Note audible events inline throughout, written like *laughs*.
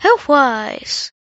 Health-wise. Hello,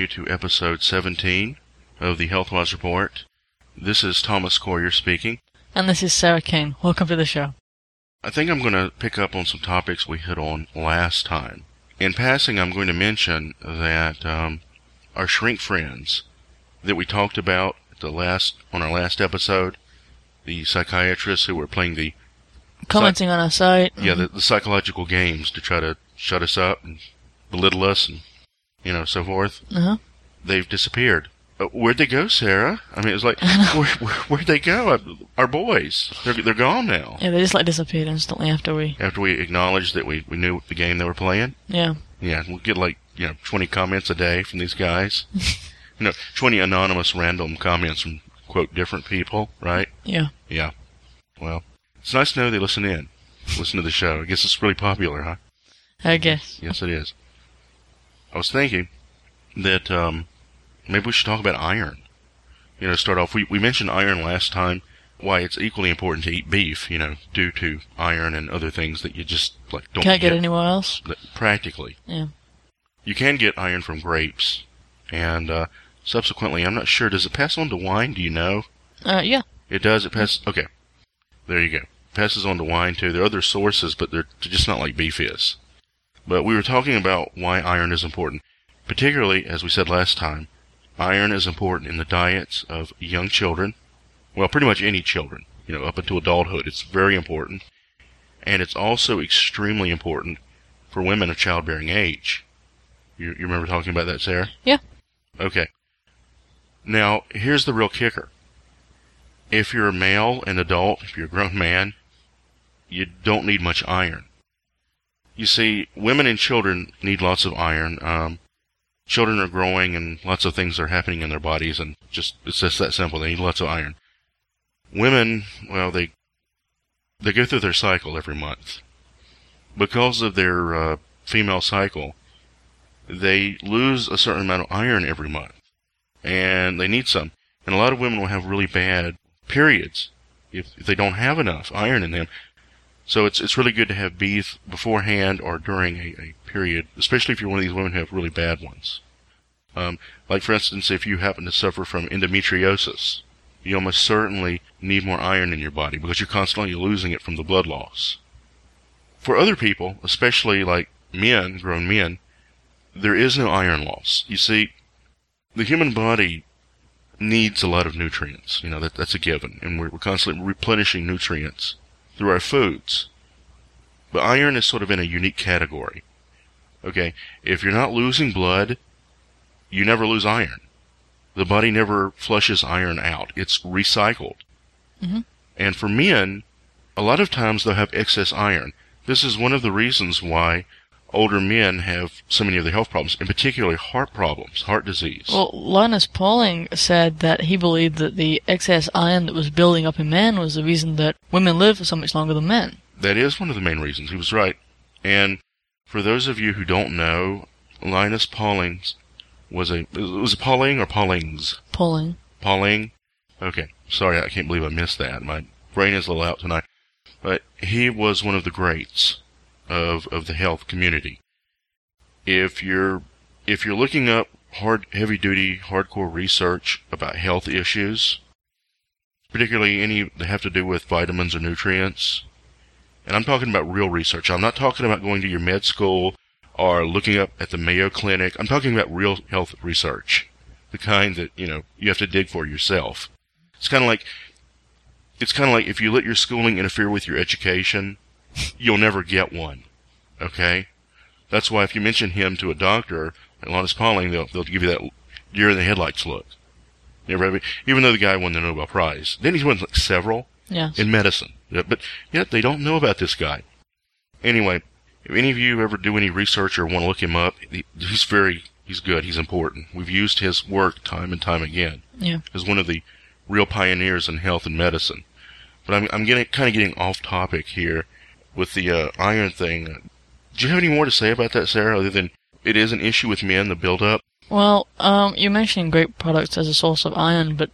you to episode 17 of the HealthWise Report. This is Thomas Coyer speaking. And this is Sarah Kane. Welcome to the show. I think I'm going to pick up on some topics we hit on last time. In passing, I'm going to mention that um, our shrink friends that we talked about the last on our last episode, the psychiatrists who were playing the Commenting on our site. yeah the, the psychological games to try to shut us up and belittle us and you know so forth. Uh-huh. they've disappeared. Uh, where'd they go, Sarah? I mean, it's like, *laughs* where, where, where'd they go? Uh, Our boys, they're they're gone now. Yeah, they just like disappeared instantly after we. After we acknowledged that we, we knew the game they were playing, Yeah. yeah, we'll get like you know twenty comments a day from these guys. *laughs* you know, twenty anonymous random comments from quote different people, right? Yeah. Yeah. Well, it's nice to know they listen in, listen to the show. I guess it's really popular, huh? I guess. Yes, it is. I was thinking that um, maybe we should talk about iron. You know, start off. We we mentioned iron last time. Why it's equally important to eat beef. You know, due to iron and other things that you just like don't Can't get anywhere else. practically. Yeah. You can get iron from grapes, and uh, subsequently, I'm not sure. Does it pass on to wine? Do you know? Uh, yeah. It does. It passes. Okay, there you go. Passes on to wine too. There are other sources, but they're just not like beef is. But we were talking about why iron is important, particularly as we said last time. Iron is important in the diets of young children. Well, pretty much any children. You know, up until adulthood, it's very important, and it's also extremely important for women of childbearing age. You, you remember talking about that, Sarah? Yeah. Okay. Now, here's the real kicker if you're a male an adult, if you're a grown man, you don't need much iron. You see, women and children need lots of iron. Um, children are growing and lots of things are happening in their bodies, and just it's just that simple. They need lots of iron. Women, well, they they go through their cycle every month because of their uh, female cycle. They lose a certain amount of iron every month, and they need some. And a lot of women will have really bad periods if, if they don't have enough iron in them. So it's it's really good to have beef beforehand or during a, a period, especially if you're one of these women who have really bad ones. Um, like for instance, if you happen to suffer from endometriosis, you almost certainly need more iron in your body because you're constantly losing it from the blood loss. For other people, especially like men, grown men, there is no iron loss. You see, the human body needs a lot of nutrients. You know, that, that's a given. And we're, we're constantly replenishing nutrients through our foods. But iron is sort of in a unique category. Okay, if you're not losing blood, you never lose iron. The body never flushes iron out. It's recycled. Mhm. And for men, a lot of times they'll have excess iron. This is one of the reasons why older men have so many of the health problems, and particularly heart problems, heart disease. Well, Linus Pauling said that he believed that the excess iron that was building up in men was the reason that women live for so much longer than men. That is one of the main reasons. He was right. And for those of you who don't know, Linus Pauling was a was it Pauling or Paulings? Pauling. Pauling. Okay, sorry, I can't believe I missed that. My brain is a little out tonight. But he was one of the greats of of the health community. If you're if you're looking up hard, heavy duty, hardcore research about health issues, particularly any that have to do with vitamins or nutrients, and I'm talking about real research. I'm not talking about going to your med school or looking up at the Mayo Clinic. I'm talking about real health research, the kind that you know you have to dig for yourself. It's kind of like it's kind of like if you let your schooling interfere with your education, you'll never get one. Okay, that's why if you mention him to a doctor, like Linus Pauling, they'll they'll give you that deer in the headlights look. Never, even though the guy won the Nobel Prize, then he's won like several Yes. in medicine. But yet they don't know about this guy. Anyway, if any of you ever do any research or want to look him up, he's very he's good. He's important. We've used his work time and time again Yeah. as one of the real pioneers in health and medicine. But I'm I'm getting kind of getting off topic here with the uh, iron thing. Do you have any more to say about that, Sarah? Other than it is an issue with men, the buildup. Well, um, you're mentioning grape products as a source of iron, but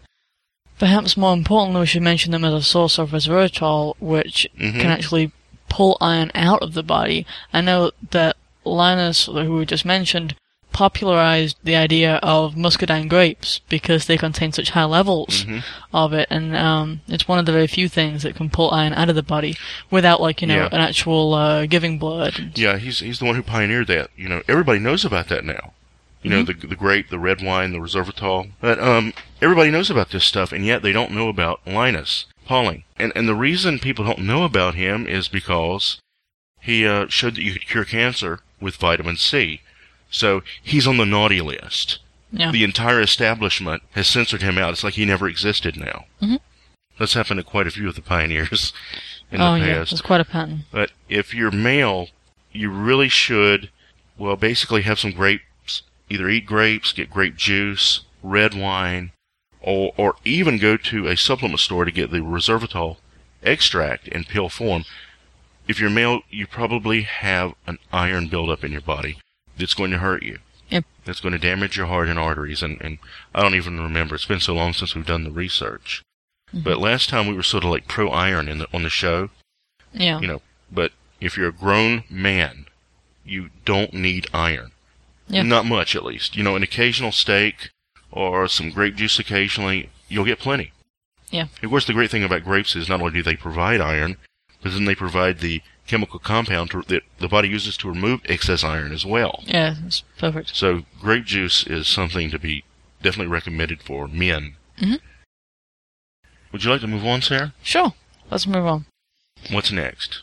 perhaps more importantly, we should mention them as a source of resveratrol, which Mhm. can actually pull iron out of the body. I know that Linus, who we just mentioned, popularized the idea of muscadine grapes because they contain such high levels Mhm. of it, and um, it's one of the very few things that can pull iron out of the body without, like, you know, Yeah. an actual uh, giving blood. Yeah, he's he's the one who pioneered that. You know, everybody knows about that now. You know, the the grape, the red wine, the resveratrol. But um, everybody knows about this stuff, and yet they don't know about Linus Pauling. And and the reason people don't know about him is because he uh, showed that you could cure cancer with vitamin C. So he's on the naughty list. Yeah. The entire establishment has censored him out. It's like he never existed now. Mhm. That's happened to quite a few of the pioneers *laughs* in oh, the yeah, past. it's quite a pattern. But if you're male, you really should, well, basically have some grapes. Either eat grapes, get grape juice, red wine, or, or even go to a supplement store to get the resveratrol extract in pill form. If you're male, you probably have an iron buildup in your body that's going to hurt you. Yep. That's going to damage your heart and arteries. And, and I don't even remember. It's been so long since we've done the research. Mm-hmm. But last time we were sort of like pro iron in the, on the show Yeah. you know, but if you're a grown man, you don't need iron. Yeah. Not much, at least. You know, an occasional steak or some grape juice occasionally, you'll get plenty. Yeah. Of course, the great thing about grapes is not only do they provide iron, but then they provide the chemical compound to, that the body uses to remove excess iron as well. Yeah, it's perfect. So, grape juice is something to be definitely recommended for men. Mm-hmm. Would you like to move on, Sarah? Sure. Let's move on. What's next?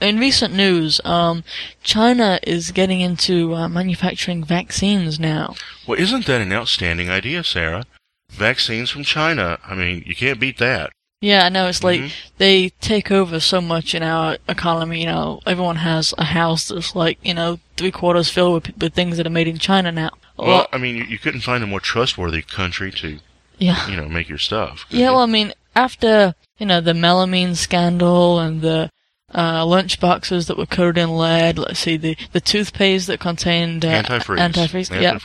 In recent news, um, China is getting into uh, manufacturing vaccines now. Well, isn't that an outstanding idea, Sarah? Vaccines from China. I mean, you can't beat that. Yeah, I know. It's like Mhm. they take over so much in our economy. You know, everyone has a house that's like you know three quarters filled with, with things that are made in China now. Well, I mean, you, you couldn't find a more trustworthy country to, yeah, you know, make your stuff. yeah. you? Well, I mean, after you know the melamine scandal and the uh, lunch boxes that were coated in lead. Let's see the the toothpaste that contained uh, antifreeze. Antifreeze. Yeah.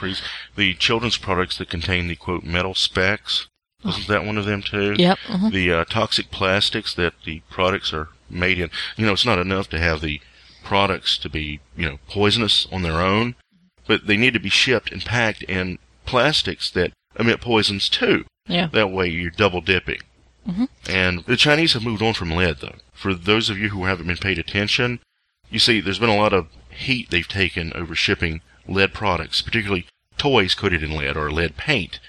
The children's products that contain the quote metal specks. Wasn't that one of them too? Yep. mhm. The uh, toxic plastics that the products are made in. You know, it's not enough to have the products to be, you know, poisonous on their own, but they need to be shipped and packed in plastics that emit poisons too. Yeah. That way you're double dipping. Mhm. And the Chinese have moved on from lead, though. For those of you who haven't been paid attention, you see, there's been a lot of heat they've taken over shipping lead products, particularly toys coated in lead or lead paint.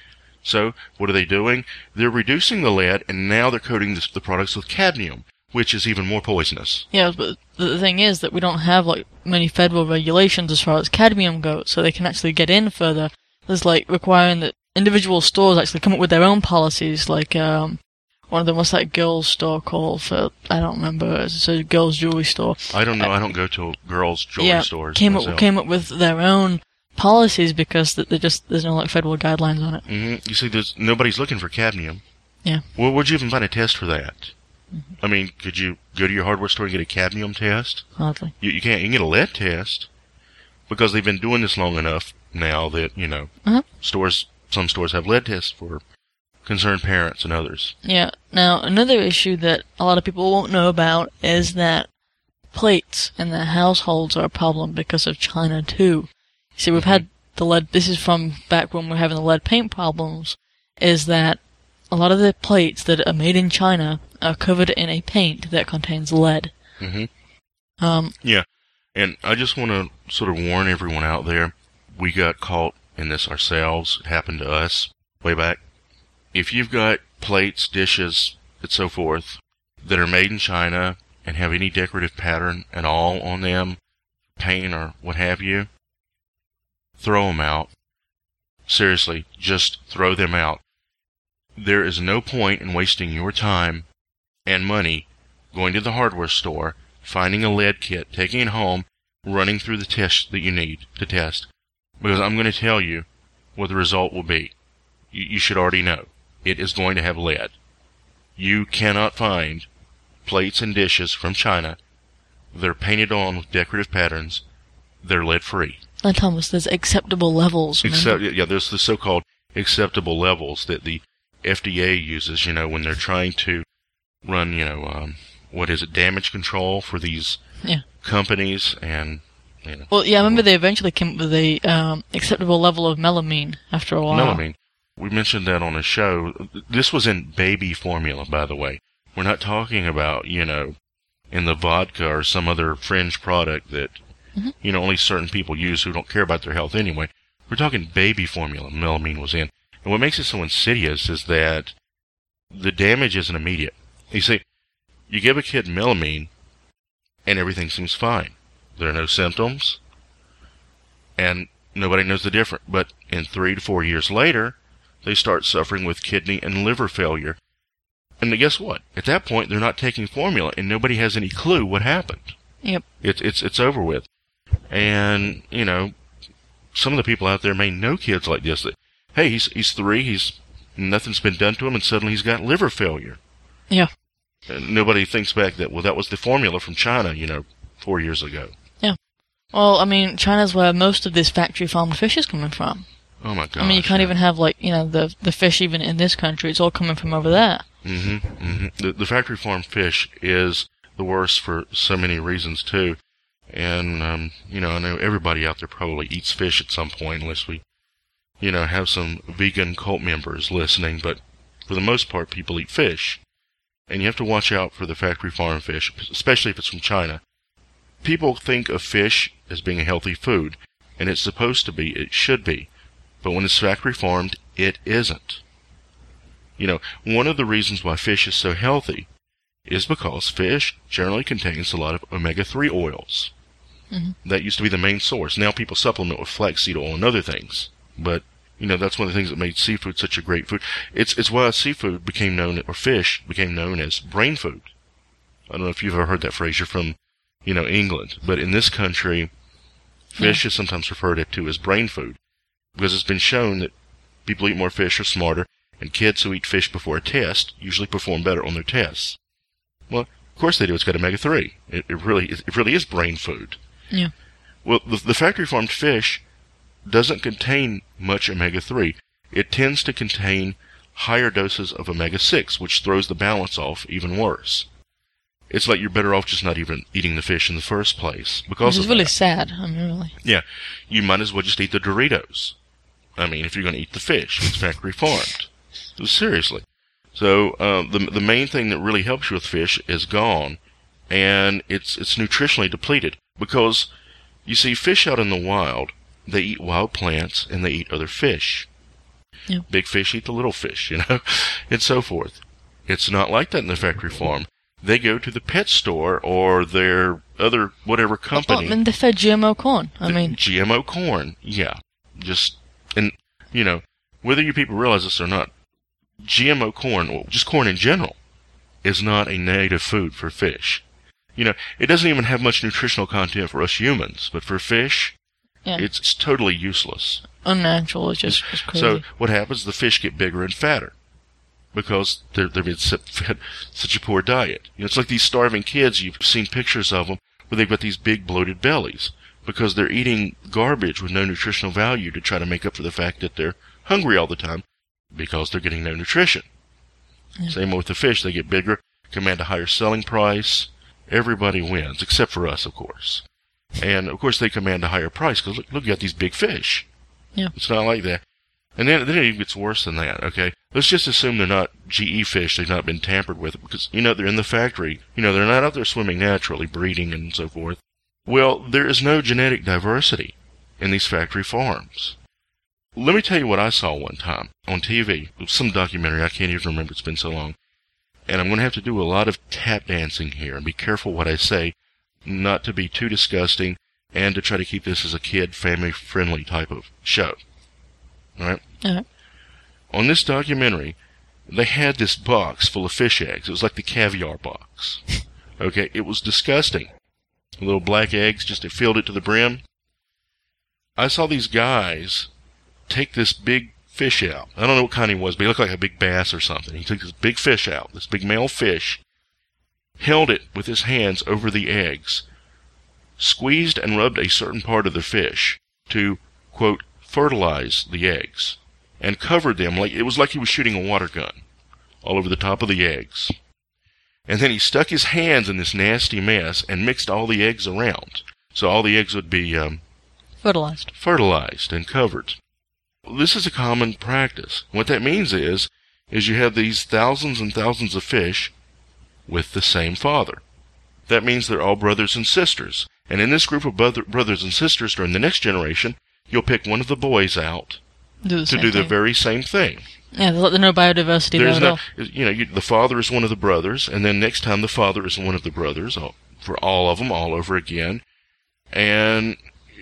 So, what are they doing? They're reducing the lead, and now they're coating the, the products with cadmium, which is even more poisonous. Yeah, but the thing is that we don't have like many federal regulations as far as cadmium goes, so they can actually get in further. There's like requiring that individual stores actually come up with their own policies. Like um, one of them, what's that girls' store called? For I don't remember. It's a girls' jewelry store. I don't know. I don't go to girls' jewelry yeah, stores. came myself. up came up with their own policies because that they just there's no like federal guidelines on it. hmm You see, there's nobody's looking for cadmium. Yeah. Well, would you even find a test for that? I mean, could you go to your hardware store and get a cadmium test? Hardly. You, you can't. You can get a lead test because they've been doing this long enough now that you know Uh-huh. stores. Some stores have lead tests for concerned parents and others. Yeah. Now, another issue that a lot of people won't know about is that plates in the households are a problem because of China too. See, we've had the lead, this is from back when we we're having the lead paint problems, is that a lot of the plates that are made in China are covered in a paint that contains lead. Mm-hmm. Um, Yeah, and I just want to sort of warn everyone out there. We got caught in this ourselves. It happened to us way back. If you've got plates, dishes, and so forth that are made in China and have any decorative pattern at all on them, paint or what have you, throw them out. Seriously, just throw them out. There is no point in wasting your time and money going to the hardware store, finding a lead kit, taking it home, running through the tests that you need to test. Because I'm going to tell you what the result will be. You, you should already know. It is going to have lead. You cannot find plates and dishes from China They're painted on with decorative patterns. They're lead free. And Thomas, there's acceptable levels. Except, yeah, there's the so-called acceptable levels that the FDA uses, you know, when they're trying to run, you know, um, what is it, damage control for these Yeah. companies and, you know, Well, yeah, I remember they eventually came up with a um, acceptable level of melamine after a while. melamine. We mentioned that on a show. This was in baby formula, by the way. We're not talking about, you know, in the vodka or some other fringe product that, Mhm. you know, only certain people use who don't care about their health anyway. We're talking baby formula melamine was in. And what makes it so insidious is that the damage isn't immediate. You see, you give a kid melamine and everything seems fine. There are no symptoms and nobody knows the difference. But in three to four years later, they start suffering with kidney and liver failure. And guess what? At that point, they're not taking formula, and nobody has any clue what happened. Yep. It's it's it's over with. And you know, some of the people out there may know kids like this. That hey, he's he's three, he's nothing's been done to him, and suddenly he's got liver failure. Yeah. And nobody thinks back that well, that was the formula from China, you know, four years ago. Yeah. Well, I mean, China's where most of this factory farmed fish is coming from. Oh my god! I mean, you can't even have like you know the the fish even in this country. It's all coming from over there. hmm hmm The, the factory farm fish is the worst for so many reasons too, and um, you know I know everybody out there probably eats fish at some point, unless we, you know, have some vegan cult members listening. But for the most part, people eat fish, and you have to watch out for the factory farm fish, especially if it's from China. People think of fish as being a healthy food, and it's supposed to be, it should be, but when it's factory farmed, it isn't. You know, one of the reasons why fish is so healthy is because fish generally contains a lot of omega-3 oils. Mhm. That used to be the main source. Now people supplement with flaxseed oil and other things. But, you know, that's one of the things that made seafood such a great food. It's, it's why seafood became known, or fish became known as brain food. I don't know if you've ever heard that phrase. You're from, you know, England. But in this country, fish is sometimes referred to as brain food. Because it's been shown that people eat more fish are smarter, and kids who eat fish before a test usually perform better on their tests. Well, of course they do. It's got omega three. It, it really it really is brain food. Yeah. Well, the, the factory farmed fish doesn't contain much omega three. It tends to contain higher doses of omega six, which throws the balance off even worse. It's like you're better off just not even eating the fish in the first place because Which is of really that. sad. I mean, really. Yeah, you might as well just eat the Doritos. I mean, if you're going to eat the fish, it's factory farmed. Seriously. So uh, the the main thing that really helps you with fish is gone, and it's it's nutritionally depleted because you see fish out in the wild. They eat wild plants and they eat other fish. Yeah. Big fish eat the little fish, you know, *laughs* and so forth. It's not like that in the factory farm. They go to the pet store or their other whatever company. and they fed GMO corn. I mean, GMO corn, yeah, just and you know whether you people realize this or not, GMO corn, or just corn in general, is not a native food for fish. You know, it doesn't even have much nutritional content for us humans, but for fish, Yeah. it's, it's totally useless. unnatural. It's just it's crazy. So what happens? The fish get bigger and fatter because they're they're being *laughs* fed such a poor diet. You know, it's like these starving kids. You've seen pictures of them where they've got these big bloated bellies because they're eating garbage with no nutritional value to try to make up for the fact that they're hungry all the time because they're getting no nutrition. Yeah. Same with the fish. They get bigger, command a higher selling price. Everybody wins, except for us, of course. And of course, they command a higher price because look, look, you got these big fish. Yeah. It's not like that. And then, then it even gets worse than that, okay? Let's just assume they're not GE fish, they've not been tampered with, because, you know, they're in the factory. You know, they're not out there swimming naturally, breeding and so forth. Well, there is no genetic diversity in these factory farms. Let me tell you what I saw one time on TV. Some documentary, I can't even remember, it's been so long. And I'm going to have to do a lot of tap dancing here and be careful what I say, not to be too disgusting, and to try to keep this as a kid family friendly type of show. Alright? Alright. On this documentary, they had this box full of fish eggs. It was like the caviar box. *laughs* Okay, it was disgusting. Little black eggs, just it filled it to the brim. I saw these guys take this big fish out. I don't know what kind he was, but he looked like a big bass or something. He took this big fish out, this big male fish, held it with his hands over the eggs, squeezed and rubbed a certain part of the fish to, quote, fertilize the eggs, and covered them like it was like he was shooting a water gun all over the top of the eggs. And then he stuck his hands in this nasty mess and mixed all the eggs around. So all the eggs would be um, Fertilized. fertilized and covered. This is a common practice. What that means is, is you have these thousands and thousands of fish with the same father. That means they're all brothers and sisters. And in this group of brother, brothers and sisters during the next generation, you'll pick one of the boys out Do the to do the thing. very same thing. Yeah, there's no biodiversity there There's at no, you know, you, the father is one of the brothers, and then next time the father is one of the brothers all, for all of them, all over again. And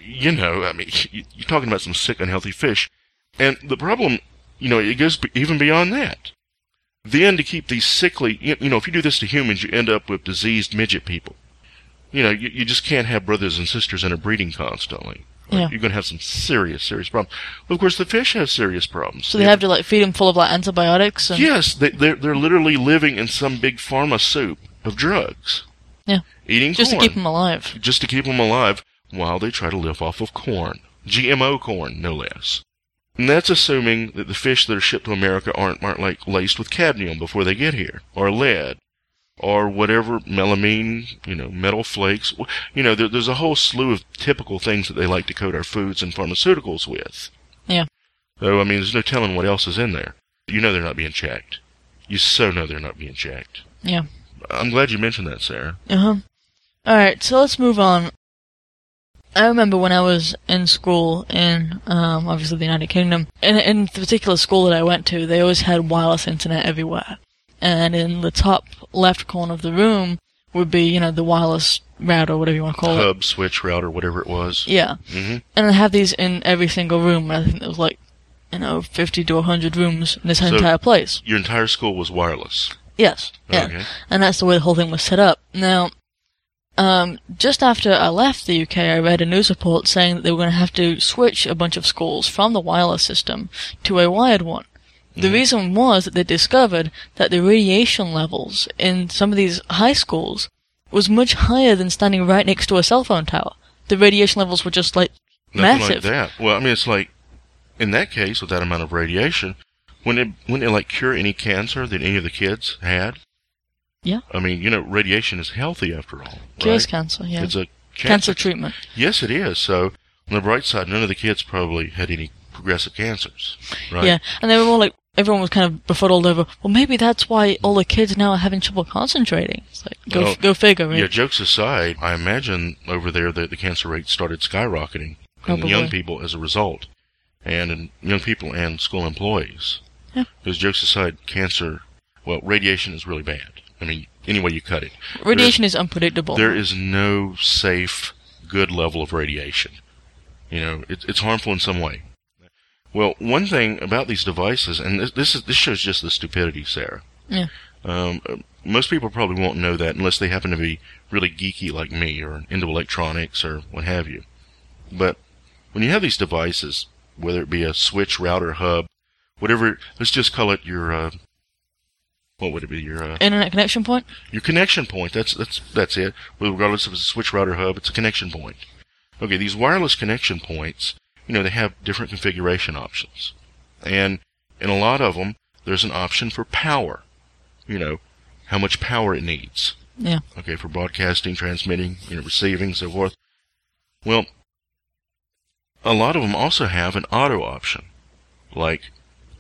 you know, I mean, you- *laughs* you're talking about some sick, unhealthy fish, and the problem, you know, it goes even beyond that. Then to keep these sickly, you know, if you do this to humans, you end up with diseased midget people. You know, you, you just can't have brothers and sisters interbreeding constantly. Or Yeah. You're going to have some serious, serious problems. Of course, the fish have serious problems. So they have to like feed them full of like antibiotics and Yes, they, they're they're literally living in some big pharma soup of drugs. Yeah. eating just corn to keep them alive. just to keep them alive while they try to live off of corn, GMO corn, no less. And that's assuming that the fish that are shipped to America aren't aren't like laced with cadmium before they get here, or lead, or whatever melamine, you know, metal flakes. You know, there, there's a whole slew of typical things that they like to coat our foods and pharmaceuticals with. Yeah. So I mean, there's no telling what else is in there. You know they're not being checked. You so know they're not being checked. Yeah. I'm glad you mentioned that, Sarah. Uh huh. All right, so let's move on. I remember when I was in school in um, obviously the United Kingdom, in in the particular school that I went to, they always had wireless internet everywhere, and in the top left corner of the room would be you know the wireless router, whatever you want to call it. Hub, switch, router, whatever it was. Yeah, hmm and I have these in every single room. I think there was like you know fifty to hundred rooms in this So- entire place. Your entire school was wireless. Yes. Yeah. Okay. and that's the way the whole thing was set up. Now, um, just after I left the UK, I read a news report saying that they were going to have to switch a bunch of schools from the wireless system to a wired one. The reason was that they discovered that the radiation levels in some of these high schools was much higher than standing right next to a cell phone tower. The radiation levels were just like Nothing massive. like that. Well, I mean, it's like, in that case, with that amount of radiation, wouldn't it, wouldn't it like cure any cancer that any of the kids had? Yeah. I mean, you know, radiation is healthy after all. Cures right? cancer, yeah. It's a cancer treatment. Yes, it is. So, on the bright side, none of the kids probably had any progressive cancers. Right? Yeah, and they were all like, everyone was kind of befuddled over. Well, maybe that's why all the kids now are having trouble concentrating. It's like go Well, go figure. Right? Yeah, jokes aside, I imagine over there that the cancer rate started skyrocketing in Probably. young people as a result, and in young people and school employees. Yeah. Because jokes aside, cancer, well, radiation is really bad. I mean, any way you cut it. Radiation is unpredictable. There is no safe, good level of radiation. You know, it, it's harmful in some way. Well, one thing about these devices, and this, this is this shows just the stupidity, Sarah. Yeah. Um, most people probably won't know that unless they happen to be really geeky like me or into electronics or what have you. But when you have these devices, whether it be a switch, router, hub, whatever, let's just call it your, uh, what would it be? Your uh, Internet connection point. your connection point. That's that's that's it. Regardless if it's a switch router hub, it's a connection point. Okay, these wireless connection points, you know, they have different configuration options, and in a lot of them, there's an option for power. You know, how much power it needs. Yeah. Okay, for broadcasting, transmitting, you know, receiving, so forth. Well, a lot of them also have an auto option, like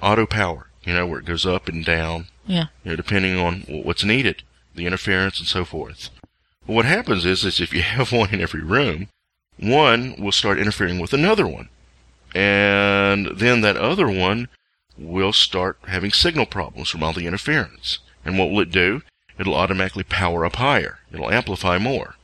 auto power, you know, where it goes up and down, Yeah. you know, depending on what's needed, the interference and so forth. But what happens is, is if you *laughs* have one in every room, one will start interfering with another one. And then that other one will start having signal problems from all the interference. And what will it do? It'll automatically power up higher. It'll amplify more.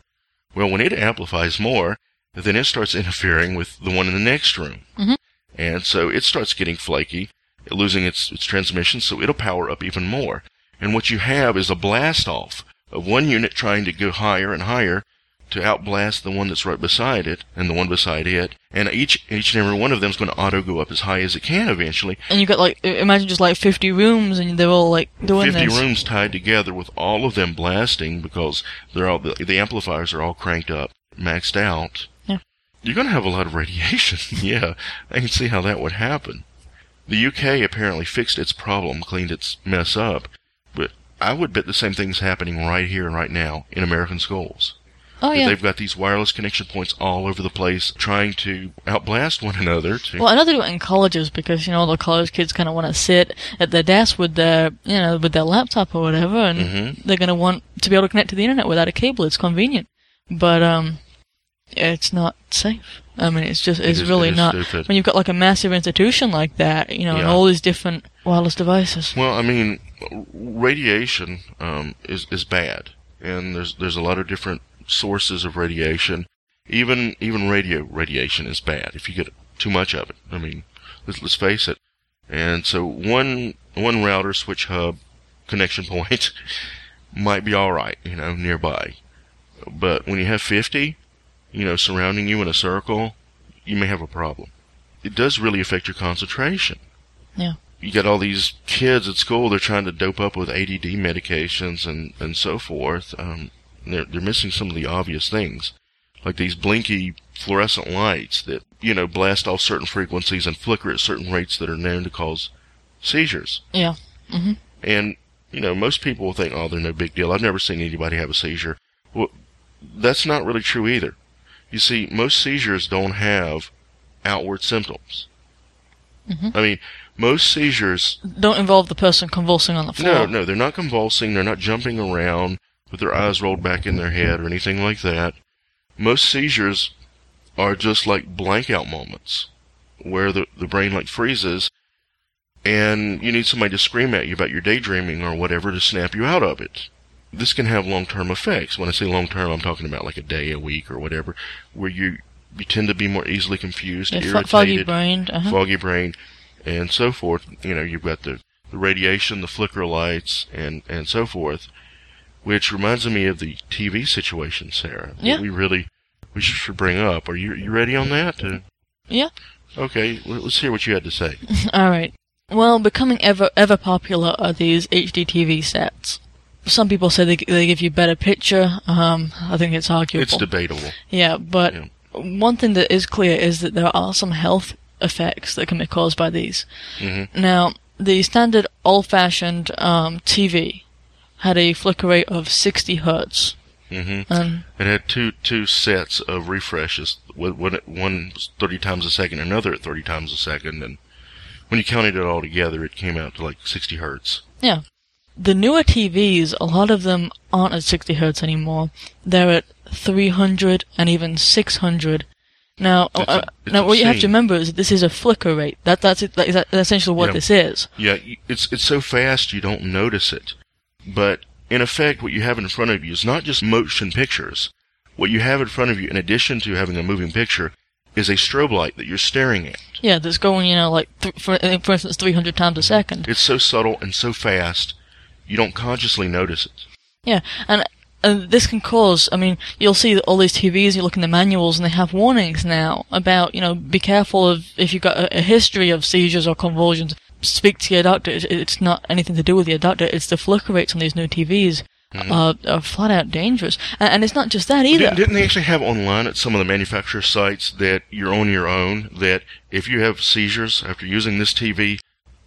Well, when it amplifies more, then it starts *laughs* interfering with the one in the next room. Mhm. And so it starts getting flaky, losing its, its transmission, so it'll power up even more. And what you have is a blast off of one unit trying to go higher and higher to outblast the one that's right beside it and the one beside it. And each, each and every one of them is going to auto go up as high as it can eventually. And you got like, imagine just like 50 rooms and they're all like doing 50 this. rooms tied together with all of them blasting because they're all, the, the amplifiers are all cranked up, maxed out. Yeah. You're going to have a lot of radiation. *laughs* yeah, I can see how that would happen. The UK apparently fixed its problem, cleaned its mess up, but I would bet the same thing's happening right here and right now in American schools. Oh yeah. They've got these wireless connection points all over the place trying to outblast one another. To, Well, I know they do it in colleges because you know the college kids kind of want to sit at their desk with their you know with their laptop or whatever, and Mhm. they're going to want to be able to connect to the internet without a cable. It's convenient, but um, it's not safe. I mean, it's just it's is- really it not. stupid. When you've got like a massive institution like that, you know, and all these different wireless devices. Well, I mean, radiation um, is is bad, and there's there's a lot of different sources of radiation. Even even radio radiation is bad if you get too much of it. I mean, let's let's face it. And so one one router switch hub connection *laughs* point might be all right, you know, nearby. But when you have 50, you know, surrounding you in a circle, you may have a problem. It does really affect your concentration Yeah. you got all these kids at school. They're trying to dope up with ADD medications and and so forth. Um, they're they're missing some of the obvious things, like these blinky fluorescent lights that you know blast off certain frequencies and flicker at certain rates that are known to cause seizures. Yeah. And you know, most people will think, oh, they're no big deal. I've never seen anybody have a seizure. Well, that's not really true either. You see, most seizures don't have outward symptoms. Mhm. I mean, most seizures Don't involve the person convulsing on the floor. no, no, they're not convulsing. They're not jumping around with their eyes rolled back in their head or anything like that. Most seizures are just like blank out moments where the, the brain like freezes and you need somebody to scream at you about your daydreaming or whatever to snap you out of it. This can have long-term effects. When I say long-term, I'm talking about like a day, a week, or whatever, where you you tend to be more easily confused, Yeah, irritated, foggy brained. Uh-huh. foggy brain, and so forth. You know, you've got the, the radiation, the flicker lights, and, and so forth, which reminds me of the TV situation, Sarah. that Yeah. We really we should bring up. Are you you ready on that? Uh, Yeah. okay, let's hear what you had to say. *laughs* All right. Well, becoming ever ever popular are these HD TV sets. Some people say they they give you better picture. Um, I think it's arguable. It's debatable. yeah, but Yeah. one thing that is clear is that there are some health effects that can be caused by these. hmm Now, the standard old-fashioned um, TV had a flicker rate of 60 hertz, hmm and It had two two sets of refreshes. One one thirty times a second, another at thirty times a second, and when you counted it all together, it came out to like sixty hertz. The newer TVs, a lot of them aren't at 60 hertz anymore. They're at 300 and even 600. Now, uh, now what you have to remember is that this is a flicker rate. That that's it, that is essentially what this is. Yeah, it's it's so fast you don't notice it. But in effect, what you have in front of you is not just motion pictures. What you have in front of you, in addition to having a moving picture, is a strobe light that you're staring at. Yeah, that's going, you know, like th- for for instance, 300 times a second. It's so subtle and so fast, you don't consciously notice it. Yeah, and and this can cause. I mean, you'll see all these TVs. You look in the manuals, and they have warnings now about you know be careful of if you've got a, a history of seizures or convulsions. Speak to your doctor. It's, it's not anything to do with your doctor. It's the flicker rates on these new TVs Mhm. are, are flat out dangerous. And, and it's not just that either. Didn't, didn't they actually have online at some of the manufacturer sites that you're on your own? That if you have seizures after using this TV,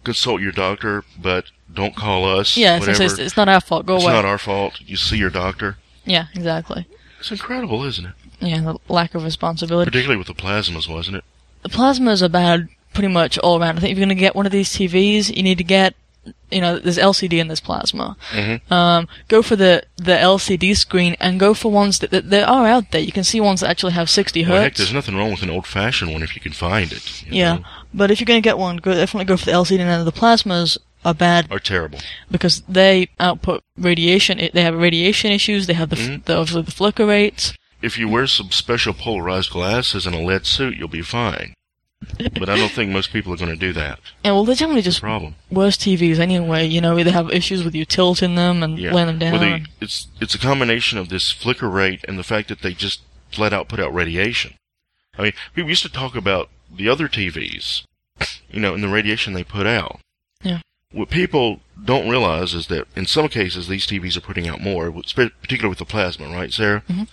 consult your doctor, but don't call us. yeah, whatever. it's, it's, it's not our fault. Go It's away. It's not our fault. You see your doctor. yeah, exactly. It's incredible, isn't it? Yeah, the lack of responsibility. Particularly with the plasmas, wasn't it? the plasmas are bad pretty much all around. I think if you're going to get one of these TVs, you need to get, you know, there's LCD in this plasma. Mm-hmm. Um, go for the, the LCD screen and go for ones that, that, that are out there. You can see ones that actually have 60 hertz. Well, heck, there's nothing wrong with an old-fashioned one if you can find it. you yeah. know, But if you're going to get one, go, definitely go for the LCD and then the plasmas are bad Are terrible. because they output radiation. They have radiation issues. They have the, f Mhm. the obviously the flicker rates. If you wear some special polarized glasses and a lead suit, you'll be fine. But I don't think most people are going to do that. *laughs* And well, they're generally just Problem. worse TVs anyway. You know, they have issues with you tilting them and Yeah. laying them down. Well, they, it's it's a combination of this flicker rate and the fact that they just flat out put out radiation. I mean, people used to talk about the other TVs, you know, and the radiation they put out. Yeah. What people don't realize is that in some cases these TVs are putting out more, particularly with the plasma, right, Sarah? Mhm.